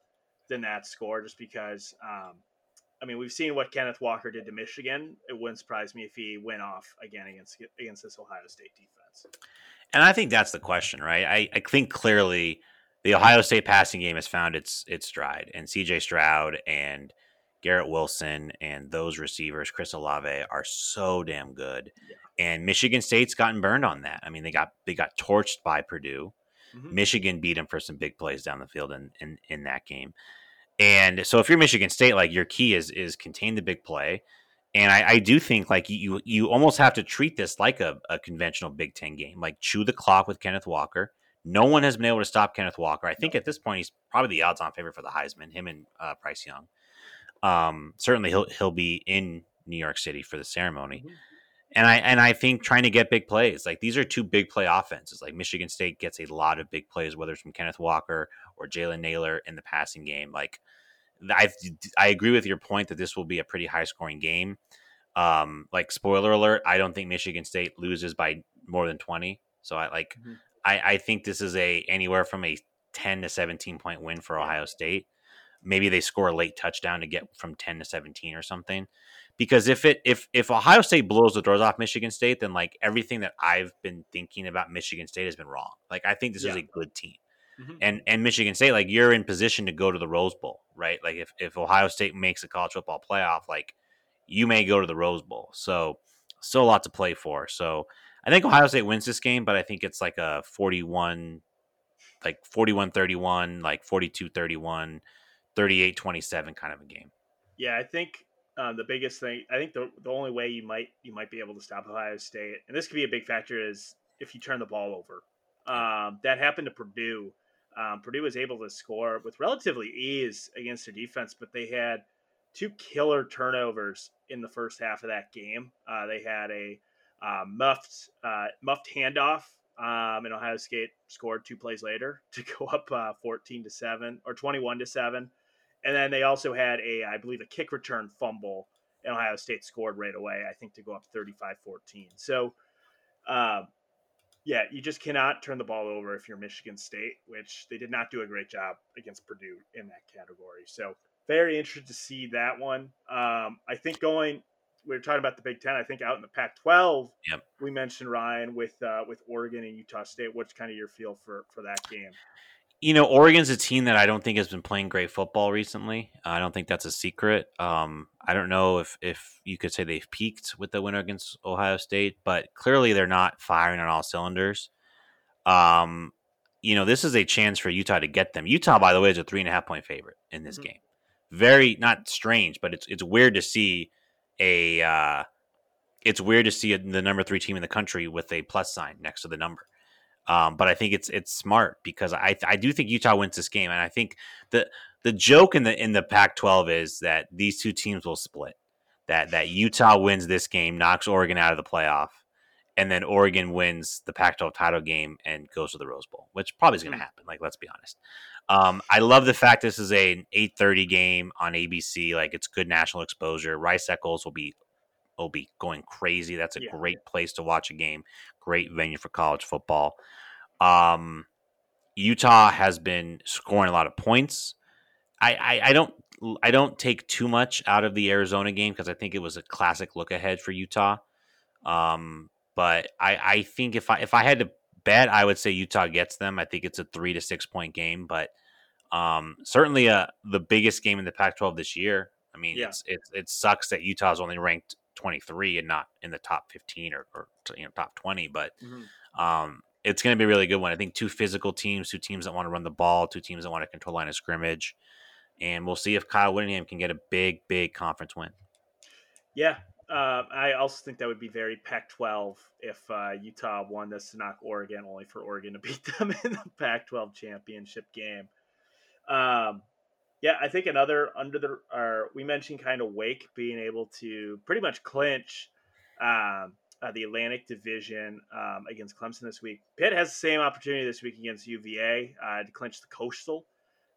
than that score just because, um, I mean, we've seen what Kenneth Walker did to Michigan. It wouldn't surprise me if he went off again against against this Ohio State defense. And I think that's the question, right? I, I think clearly the Ohio State passing game has found its its stride, and C.J. Stroud and Garrett Wilson and those receivers, Chris Olave, are so damn good. Yeah. And Michigan State's gotten burned on that. I mean, they got they got torched by Purdue. Mm-hmm. Michigan beat them for some big plays down the field in, in in that game. And so if you're Michigan State, like your key is is contain the big play. And I, I do think like you you almost have to treat this like a, a conventional Big Ten game, like chew the clock with Kenneth Walker. No one has been able to stop Kenneth Walker. I think at this point he's probably the odds-on favorite for the Heisman. Him and uh, Bryce Young. Um, certainly he'll he'll be in New York City for the ceremony. And I and I think trying to get big plays like these are two big play offenses. Like Michigan State gets a lot of big plays, whether it's from Kenneth Walker or Jalen Nailor in the passing game. Like I I agree with your point that this will be a pretty high scoring game. Um, like spoiler alert, I don't think Michigan State loses by more than twenty. So I like mm-hmm. I, I think this is a anywhere from a ten to seventeen point win for Ohio State. Maybe they score a late touchdown to get from ten to seventeen or something because if it if if Ohio State blows the doors off Michigan State, then like everything that I've been thinking about Michigan State has been wrong. Like I think this yeah. is a good team. Mm-hmm. And and Michigan State, like you're in position to go to the Rose Bowl, right? Like if, if Ohio State makes a college football playoff, like you may go to the Rose Bowl. So still a lot to play for. So I think Ohio State wins this game, but I think it's like a 41 like 41-31, like 42-31, 38-27 kind of a game. Yeah, I think um, the biggest thing, I think the, the only way you might you might be able to stop Ohio State, and this could be a big factor, is if you turn the ball over. Um, that happened to Purdue. Um, Purdue was able to score with relatively ease against their defense, but they had two killer turnovers in the first half of that game. Uh, they had a uh, muffed uh, muffed handoff, um, and Ohio State scored two plays later to go up uh, fourteen to seven or twenty one to seven, and then they also had a I believe a kick return fumble, and Ohio State scored right away. I think to go up 35-14. So. Uh, yeah, you just cannot turn the ball over if you're Michigan State, which they did not do a great job against Purdue in that category. So very interested to see that one. Um, I think going, we were talking about the Big Ten. I think out in the Pac-12, yep. we mentioned Ryan with uh, with Oregon and Utah State. What's kind of your feel for for that game? You know, Oregon's a team that I don't think has been playing great football recently. I don't think that's a secret. Um, I don't know if if you could say they've peaked with the win against Ohio State, but clearly they're not firing on all cylinders. Um, you know, this is a chance for Utah to get them. Utah, by the way, is a three and a half point favorite in this mm-hmm. game very not strange, but it's it's weird to see a uh, it's weird to see a, the number three team in the country with a plus sign next to the number. Um, but I think it's it's smart because I I do think Utah wins this game, and I think the the joke in the in the Pac-12 is that these two teams will split. That that Utah wins this game, knocks Oregon out of the playoff, and then Oregon wins the Pac-12 title game and goes to the Rose Bowl, which probably is going to hmm. happen. Like, let's be honest. Um, I love the fact this is a 8:30 game on ABC. Like, it's good national exposure. Rice Eccles will be will be going crazy. That's a yeah. great place to watch a game. Great venue for college football. Um, Utah has been scoring a lot of points. I, I, I don't I don't take too much out of the Arizona game because I think it was a classic look ahead for Utah. Um, but I, I think if I if I had to bet, I would say Utah gets them. I think it's a three to six point game, but um, certainly uh, the biggest game in the Pac-12 this year. I mean, yeah. it's, it's it sucks that Utah's only ranked 23 and not in the top 15 or, or you know top 20, but mm-hmm. um, it's going to be a really good one. I think two physical teams, two teams that want to run the ball, two teams that want to control line of scrimmage, and we'll see if Kyle Whittingham can get a big, big conference win. Yeah, uh, I also think that would be very Pac-12 if uh, Utah won this to knock Oregon, only for Oregon to beat them in the Pac-12 championship game. Um, yeah, I think another under the or we mentioned kind of Wake being able to pretty much clinch um, uh, the Atlantic Division um, against Clemson this week. Pitt has the same opportunity this week against UVA uh, to clinch the Coastal.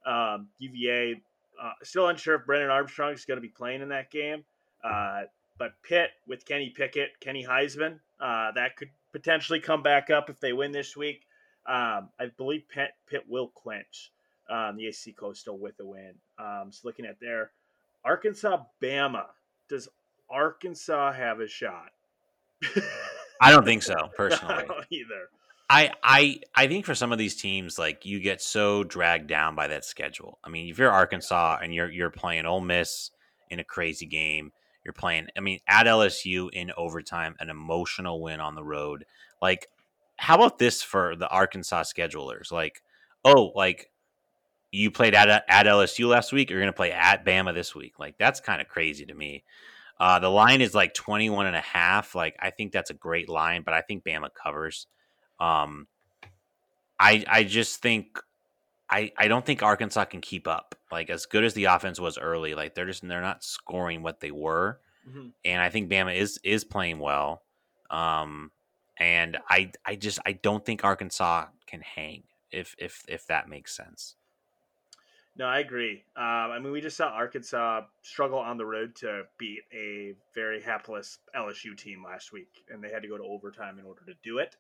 Um, UVA uh, still unsure if Brennan Armstrong is going to be playing in that game. Uh, but Pitt with Kenny Pickett, Kenny Heisman, uh, that could potentially come back up if they win this week. Um, I believe Pitt, Pitt will clinch um, the ACC Coastal with a win. Um, so looking at there, Arkansas, Bama. Does Arkansas have a shot? I don't think so, personally. either. I, I I think for some of these teams, like you get so dragged down by that schedule. I mean, if you're Arkansas and you're you're playing Ole Miss in a crazy game, you're playing, I mean, at LSU in overtime, an emotional win on the road. Like, how about this for the Arkansas schedulers? Like, oh, like you played at at LSU last week, you're going to play at Bama this week. Like, that's kind of crazy to me. Uh, the line is like 21 and a half. Like, I think that's a great line, but I think Bama covers. Um, I I just think I, I don't think Arkansas can keep up. Like as good as the offense was early, like they're just they're not scoring what they were. Mm-hmm. And I think Bama is is playing well. Um, and I I just I don't think Arkansas can hang if if if that makes sense. No, I agree. Um, I mean, we just saw Arkansas struggle on the road to beat a very hapless LSU team last week, and they had to go to overtime in order to do it.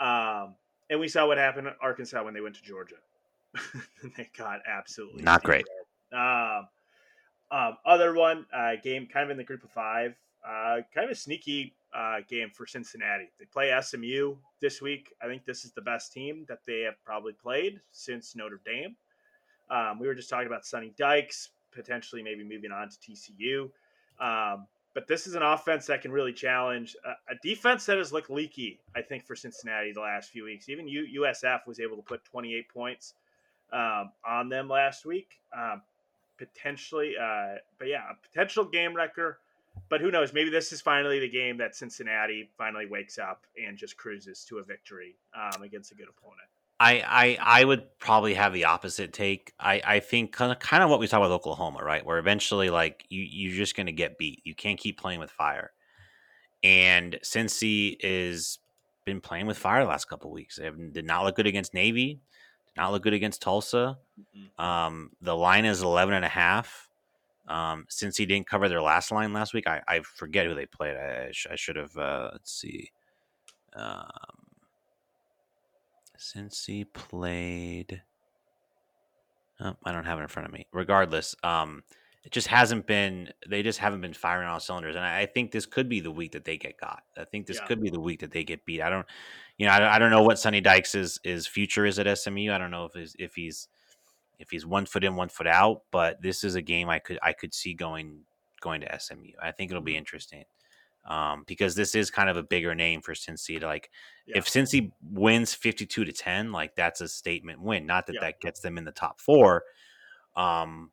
Um, and we saw what happened at Arkansas when they went to Georgia. they got absolutely not great. Um, um, other one uh, game, kind of in the group of five, uh, kind of a sneaky uh, game for Cincinnati. They play SMU this week. I think this is the best team that they have probably played since Notre Dame. Um, we were just talking about Sonny Dykes potentially maybe moving on to TCU. Um, but this is an offense that can really challenge a, a, defense that has looked leaky. I think for Cincinnati the last few weeks. Even U, USF was able to put 28 points um, on them last week. Um, potentially, uh, but yeah, a potential game wrecker. But who knows? Maybe this is finally the game that Cincinnati finally wakes up and just cruises to a victory um, against a good opponent. I, I I would probably have the opposite take. I, I think kind of kind of what we saw with Oklahoma, right? Where eventually, like you you're just going to get beat. You can't keep playing with fire. And Cincy is been playing with fire the last couple weeks. They have, did not look good against Navy. Did not look good against Tulsa. Mm-hmm. Um, the line is 11 and a half. Um, Cincy didn't cover their last line last week, I, I forget who they played. I, I, sh- I should have. Uh, let's see. Um, Cincy played, oh, I don't have it in front of me. Regardless, um, it just hasn't been. They just haven't been firing on all cylinders, and I, I think this could be the week that they get got. I think this yeah. could be the week that they get beat. I don't, you know, I, I don't know what Sonny Dykes' is, is future is at SMU. I don't know if he's, if he's if he's one foot in, one foot out. But this is a game I could I could see going going to SMU. I think it'll be mm-hmm. interesting um, because this is kind of a bigger name for Cincy. To like, yeah. if Cincy wins fifty-two to ten, like that's a statement win. Not that yeah. that gets them in the top four. Um,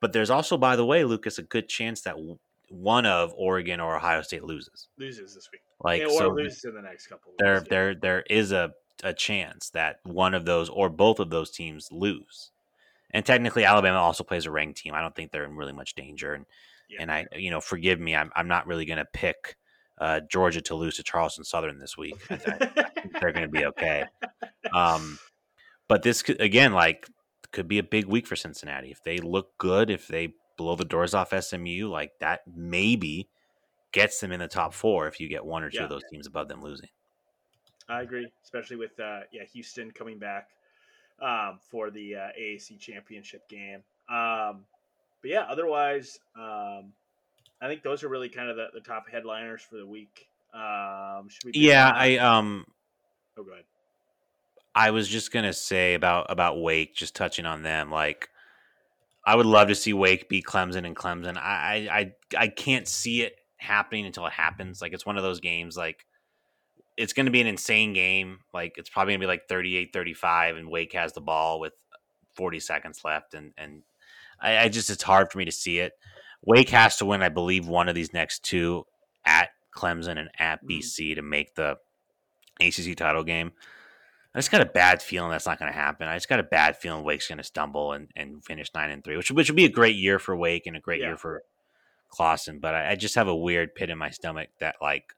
but there's also, by the way, Lucas, a good chance that one of Oregon or Ohio State loses. Loses this week, like yeah, so. Loses in the next couple. There, weeks, there, there is a a chance that one of those or both of those teams lose. And technically, Alabama also plays a ranked team. I don't think they're in really much danger. And yeah. And I, you know, forgive me, I'm, I'm not really going to pick uh, Georgia to lose to Charleston Southern this week. I, I, they're going to be okay. Um, but this could, again, like, could be a big week for Cincinnati if they look good. If they blow the doors off SMU, like that, maybe gets them in the top four. If you get one or two yeah. of those teams above them losing. I agree, especially with uh, yeah Houston coming back um, for the uh, AAC championship game. Um, but yeah, otherwise, um, I think those are really kind of the, the top headliners for the week. Um, yeah, I um. Oh, go ahead. I was just gonna say about about Wake, just touching on them. Like, I would love to see Wake beat Clemson and Clemson. I I I can't see it happening until it happens. Like, it's one of those games. Like, it's going to be an insane game. Like, it's probably going to be like 38-35, and Wake has the ball with 40 seconds left, and and I, I, just it's hard for me to see it. Wake has to win, I believe, one of these next two at Clemson and at BC mm-hmm. to make the ACC title game. I just got a bad feeling that's not going to happen. I just got a bad feeling Wake's going to stumble and, and finish nine and three, which which would be a great year for Wake and a great yeah. year for Clawson. But I, I, just have a weird pit in my stomach that like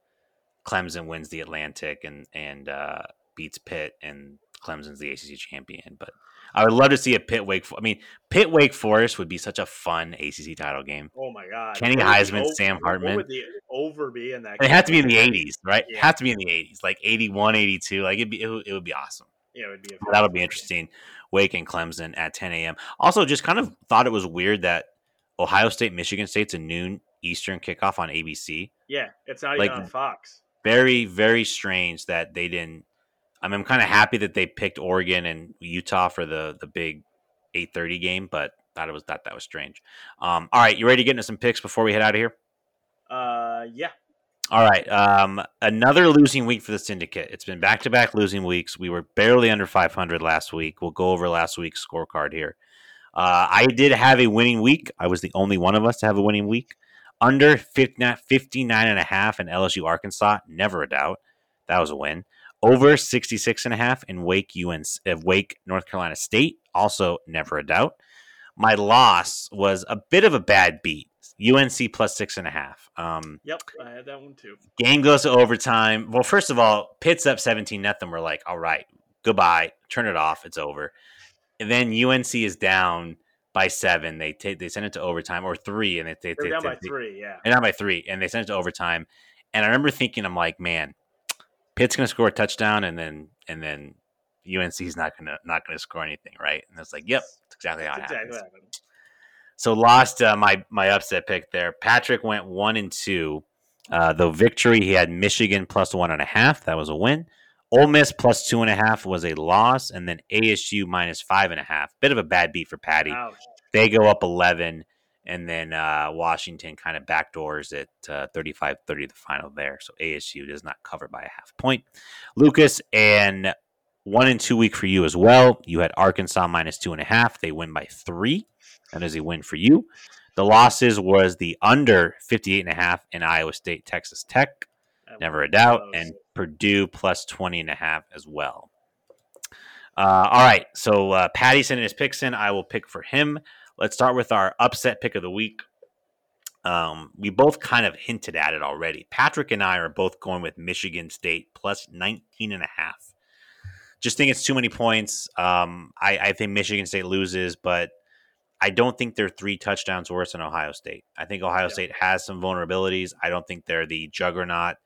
Clemson wins the Atlantic and and uh, beats Pitt and Clemson's the ACC champion. But I would love to see a Pitt Wake. I mean, Pitt Wake Forest would be such a fun ACC title game. Oh my god, Kenny Heisman, over, Sam Hartman. What would the over be in that? It had to be in the '80s, right? Yeah. It had to be in the '80s, like '81, '82. Like it'd be, it, would, it would be awesome. Yeah, it would be. That would be interesting. Wake and Clemson at 10 a.m. Also, just kind of thought it was weird that Ohio State, Michigan State's a noon Eastern kickoff on ABC. Yeah, it's not like, even on Fox. Very, very strange that they didn't. I mean, I'm kind of happy that they picked Oregon and Utah for the the big 8:30 game, but thought it was that that was strange. Um, all right, you ready to get into some picks before we head out of here? Uh, yeah. All right. Um, another losing week for the syndicate. It's been back to back losing weeks. We were barely under 500 last week. We'll go over last week's scorecard here. Uh, I did have a winning week. I was the only one of us to have a winning week. Under 59, 59 and a half in LSU Arkansas, never a doubt. That was a win. Over 66 and a half in Wake UNC, uh, Wake North Carolina State, also never a doubt. My loss was a bit of a bad beat. UNC plus six and a half. Um, yep, I had that one too. Game goes to overtime. Well, first of all, Pitt's up 17 nothing. We're like, all right, goodbye. Turn it off. It's over. And then UNC is down by seven. They take they send it to overtime or three, and they, they, they're they, down by three. Yeah, they're down by three, and they send it to overtime. And I remember thinking, I'm like, man, Pitt's going to score a touchdown, and then and then UNC's not going to not going to score anything, right? And it's like, yep, that's exactly how it exactly happens. So lost uh, my my upset pick there. Patrick went one and two. Uh, the victory he had Michigan plus one and a half. That was a win. Ole Miss plus two and a half was a loss, and then ASU minus five and a half. Bit of a bad beat for Patty. Ouch. They go up eleven, And then uh, Washington kind of backdoors it uh, 35 30 the final there. So ASU does not cover by a half point. Lucas, and one and two week for you as well. You had Arkansas minus two and a half. They win by three. That is a win for you. The losses was the under 58 and a half in Iowa State, Texas Tech. Never a doubt. And Purdue plus 20 and a half as well. Uh, all right. So uh, Patty sent his picks in. I will pick for him. Let's start with our upset pick of the week. Um, we both kind of hinted at it already. Patrick and I are both going with Michigan State plus 19 and a half. Just think it's too many points. Um, I, I think Michigan State loses, but I don't think they're three touchdowns worse than Ohio State. I think Ohio yeah. State has some vulnerabilities. I don't think they're the juggernaut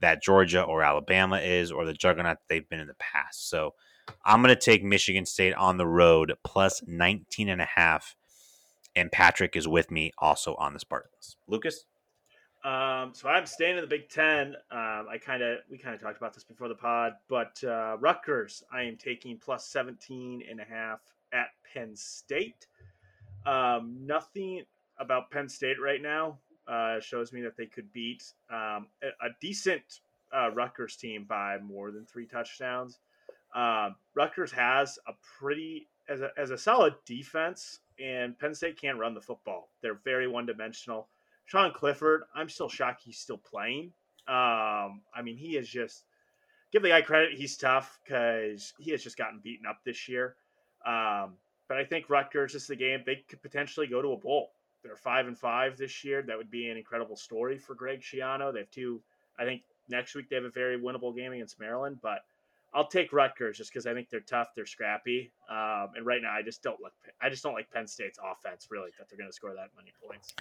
that Georgia or Alabama is, or the juggernaut they've been in the past. So I'm going to take Michigan State on the road plus 19 and a half. And Patrick is with me also on the Spartans. Lucas? Um, so I'm staying in the Big Ten. Um, I kind of we kind of talked about this before the pod, but uh, Rutgers I am taking plus 17 and a half at Penn State. Um, nothing about Penn State right now uh, shows me that they could beat um, a, a, decent uh, Rutgers team by more than three touchdowns. Uh, Rutgers has a pretty as a, as a solid defense, and Penn State can't run the football. They're very one dimensional. Sean Clifford, I'm still shocked he's still playing. Um, I mean, he is just give the guy credit. He's tough because he has just gotten beaten up this year. Um, but I think Rutgers is the game they could potentially go to a bowl. They're five and five this year. That would be an incredible story for Greg Schiano. They have two. I think next week they have a very winnable game against Maryland, but I'll take Rutgers just because I think they're tough, they're scrappy, um, and right now I just don't look. I just don't like Penn State's offense really that they're going to score that many points.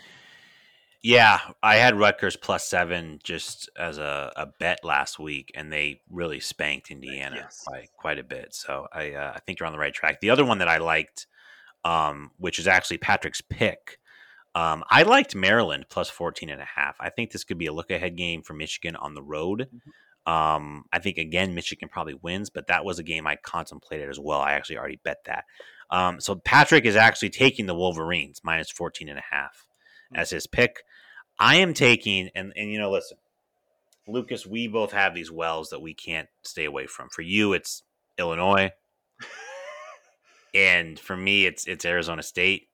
Yeah, I had Rutgers plus seven just as a, a bet last week, and they really spanked Indiana yes. by quite a bit. So I uh, I think you're on the right track. The other one that I liked, um, which is actually Patrick's pick, um, I liked Maryland plus 14 and a half. I think this could be a look ahead game for Michigan on the road. Mm-hmm. Um, I think again Michigan probably wins, but that was a game I contemplated as well. I actually already bet that. Um, so Patrick is actually taking the Wolverines minus 14 and a half as his pick. I am taking, and and you know, listen, Lucas, we both have these wells that we can't stay away from. For you, it's Illinois, and for me, it's it's Arizona State.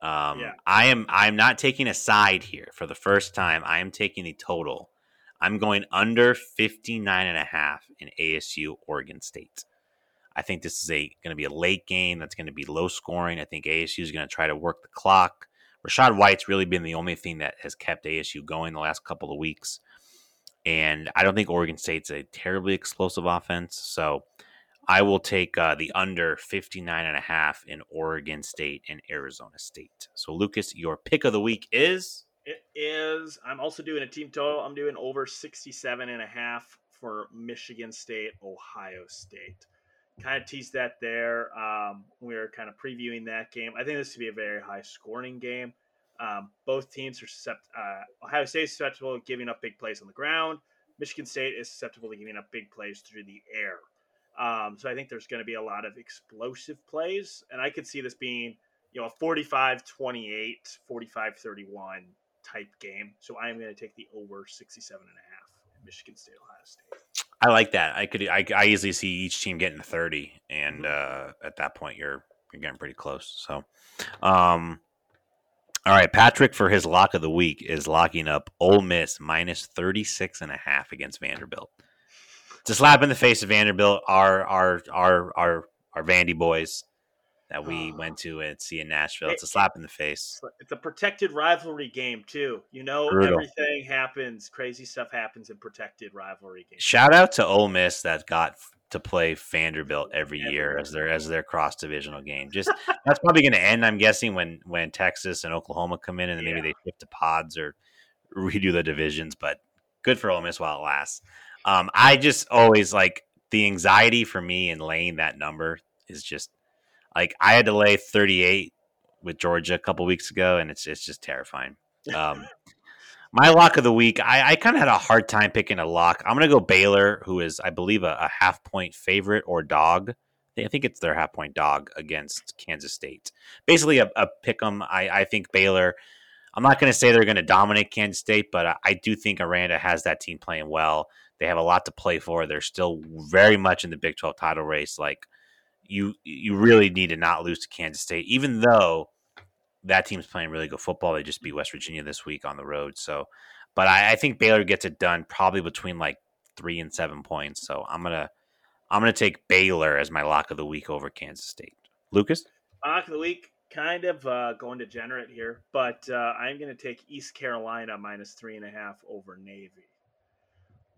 Um, yeah. I am I'm not taking a side here for the first time. I am taking the total. I'm going under 59 and a half in ASU Oregon State. I think this is a going to be a late game that's going to be low scoring. I think ASU is going to try to work the clock. Rachaad White's really been the only thing that has kept ASU going the last couple of weeks. And I don't think Oregon State's a terribly explosive offense. So I will take uh, the under 59 and a half in Oregon State and Arizona State. So Lucas, your pick of the week is it is I'm also doing a team total. I'm doing over 67 and a half for Michigan State, Ohio State kind of teased that there. Um, we were kind of previewing that game. I think this could be a very high scoring game. Um, both teams are susceptible. Uh, Ohio State is susceptible to giving up big plays on the ground. Michigan State is susceptible to giving up big plays through the air. Um, so I think there's going to be a lot of explosive plays, and I could see this being, you know, a 45-28, 45-31 type game. So I am going to take the over 67 and a half Michigan State, Ohio State. I like that. I could I, I easily see each team getting thirty, and mm-hmm. uh, at that point you're you're getting pretty close. So, um, all right, Patrick for his lock of the week is locking up Ole Miss minus 36 and a half against Vanderbilt. It's a slap in the face of Vanderbilt, our our our our our Vandy boys that we uh, went to and see in Nashville. It's a slap in the face. It's a protected rivalry game too. You know, Brutal. everything happens. Crazy stuff happens in protected rivalry games. Shout out to Ole Miss that got to play Vanderbilt every year as their as their cross divisional game. Just that's probably going to end. I'm guessing when when Texas and Oklahoma come in, and then yeah. maybe they shift to pods or redo the divisions. But good for Ole Miss while it lasts. Um, I just always like the anxiety for me in laying that number is just like I had to lay 38 with Georgia a couple weeks ago, and it's it's just terrifying. Um, my lock of the week, I, I kind of had a hard time picking a lock. I'm gonna go Baylor, who is I believe a, a half point favorite or dog I think it's their half point dog against Kansas State. Basically, a, a pick 'em. I, I think Baylor. I'm not going to say they're going to dominate Kansas State, but I, I do think Aranda has that team playing well. They have a lot to play for. They're still very much in the Big 12 title race. Like you, you really need to not lose to Kansas State, even though that team's playing really good football. They just beat West Virginia this week on the road. So, but I, I think Baylor gets it done probably between like three and seven points. So I'm gonna I'm gonna take Baylor as my lock of the week over Kansas State. Lucas, lock of the week, kind of uh, going degenerate here, but uh, I'm gonna take East Carolina minus three and a half over Navy.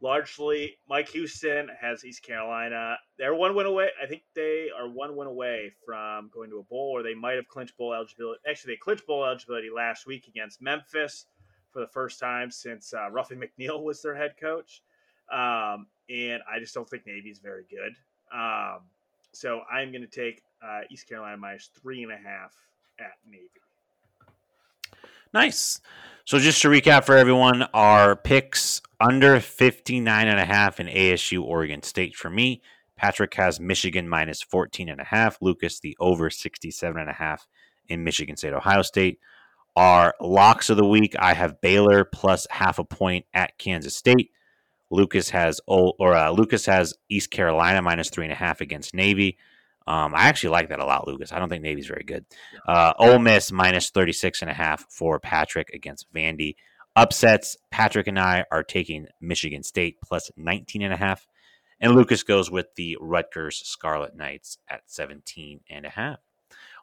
Largely, Mike Houston has East Carolina. They're one win away. I think they are one win away from going to a bowl, or they might have clinched bowl eligibility. Actually, they clinched bowl eligibility last week against Memphis for the first time since uh, Ruffin McNeill was their head coach. Um, and I just don't think Navy's very good. Um, so I'm going to take uh, East Carolina minus three and a half at Navy. Nice. So just to recap for everyone, our picks under 59 and a half in ASU Oregon State for me. Patrick has Michigan minus 14 and a half. Lucas the over 67 and a half in Michigan State Ohio State. Our locks of the week, I have Baylor plus half a point at Kansas State. Lucas has or uh, Lucas has East Carolina minus three and a half against Navy. Um, I actually like that a lot, Lucas. I don't think Navy's very good. Uh, Ole Miss minus 36 and a half for Patrick against Vandy. Upsets, Patrick and I are taking Michigan State plus 19 and a half. And Lucas goes with the Rutgers Scarlet Knights at 17 and a half.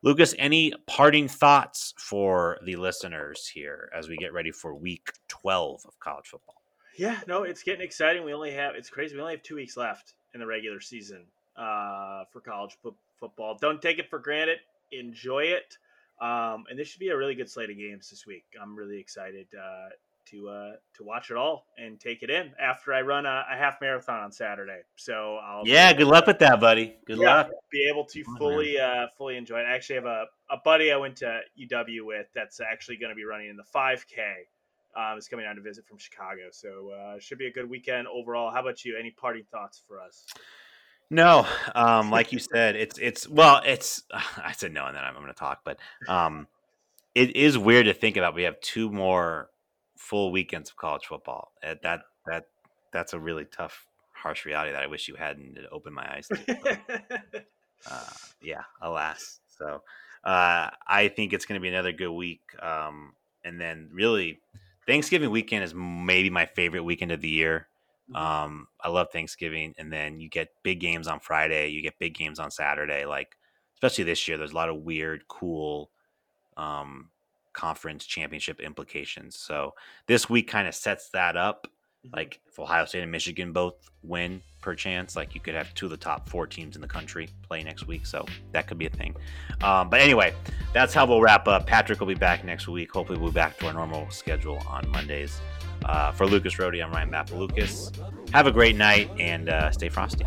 Lucas, any parting thoughts for the listeners here as we get ready for week 12 of college football? Yeah, no, it's getting exciting. We only have it's crazy. We only have two weeks left in the regular season uh, for college p- football. Don't take it for granted. Enjoy it. Um, and this should be a really good slate of games this week. I'm really excited uh, to uh, to watch it all and take it in after I run a, a half marathon on Saturday. So I'll yeah, good luck with that, buddy. Good yeah, luck. Be able to fully uh, fully enjoy it. I actually have a, a buddy I went to UW with that's actually going to be running in the 5K um, is coming down to visit from Chicago. So uh, should be a good weekend overall. How about you? Any parting thoughts for us? No, um, like you said, it's it's well, it's I said no, and then I'm, going to talk, but um, it is weird to think about. We have two more full weekends of college football. Uh, that that that's a really tough, harsh reality that I wish you hadn't opened my eyes to. But, uh, yeah, alas. So uh, I think it's going to be another good week, um, and then really Thanksgiving weekend is maybe my favorite weekend of the year. Mm-hmm. Um, I love Thanksgiving, and then you get big games on Friday. You get big games on Saturday. Like especially this year, there's a lot of weird, cool um, conference championship implications. So this week kind of sets that up. Mm-hmm. Like if Ohio State and Michigan both win per chance, like you could have two of the top four teams in the country play next week. So that could be a thing. Um, but anyway, that's how we'll wrap up. Patrick will be back next week. Hopefully, we'll be back to our normal schedule on Mondays. Uh, for Lucas Rohde, I'm Ryan Mappa. Lucas, have a great night and uh, stay frosty.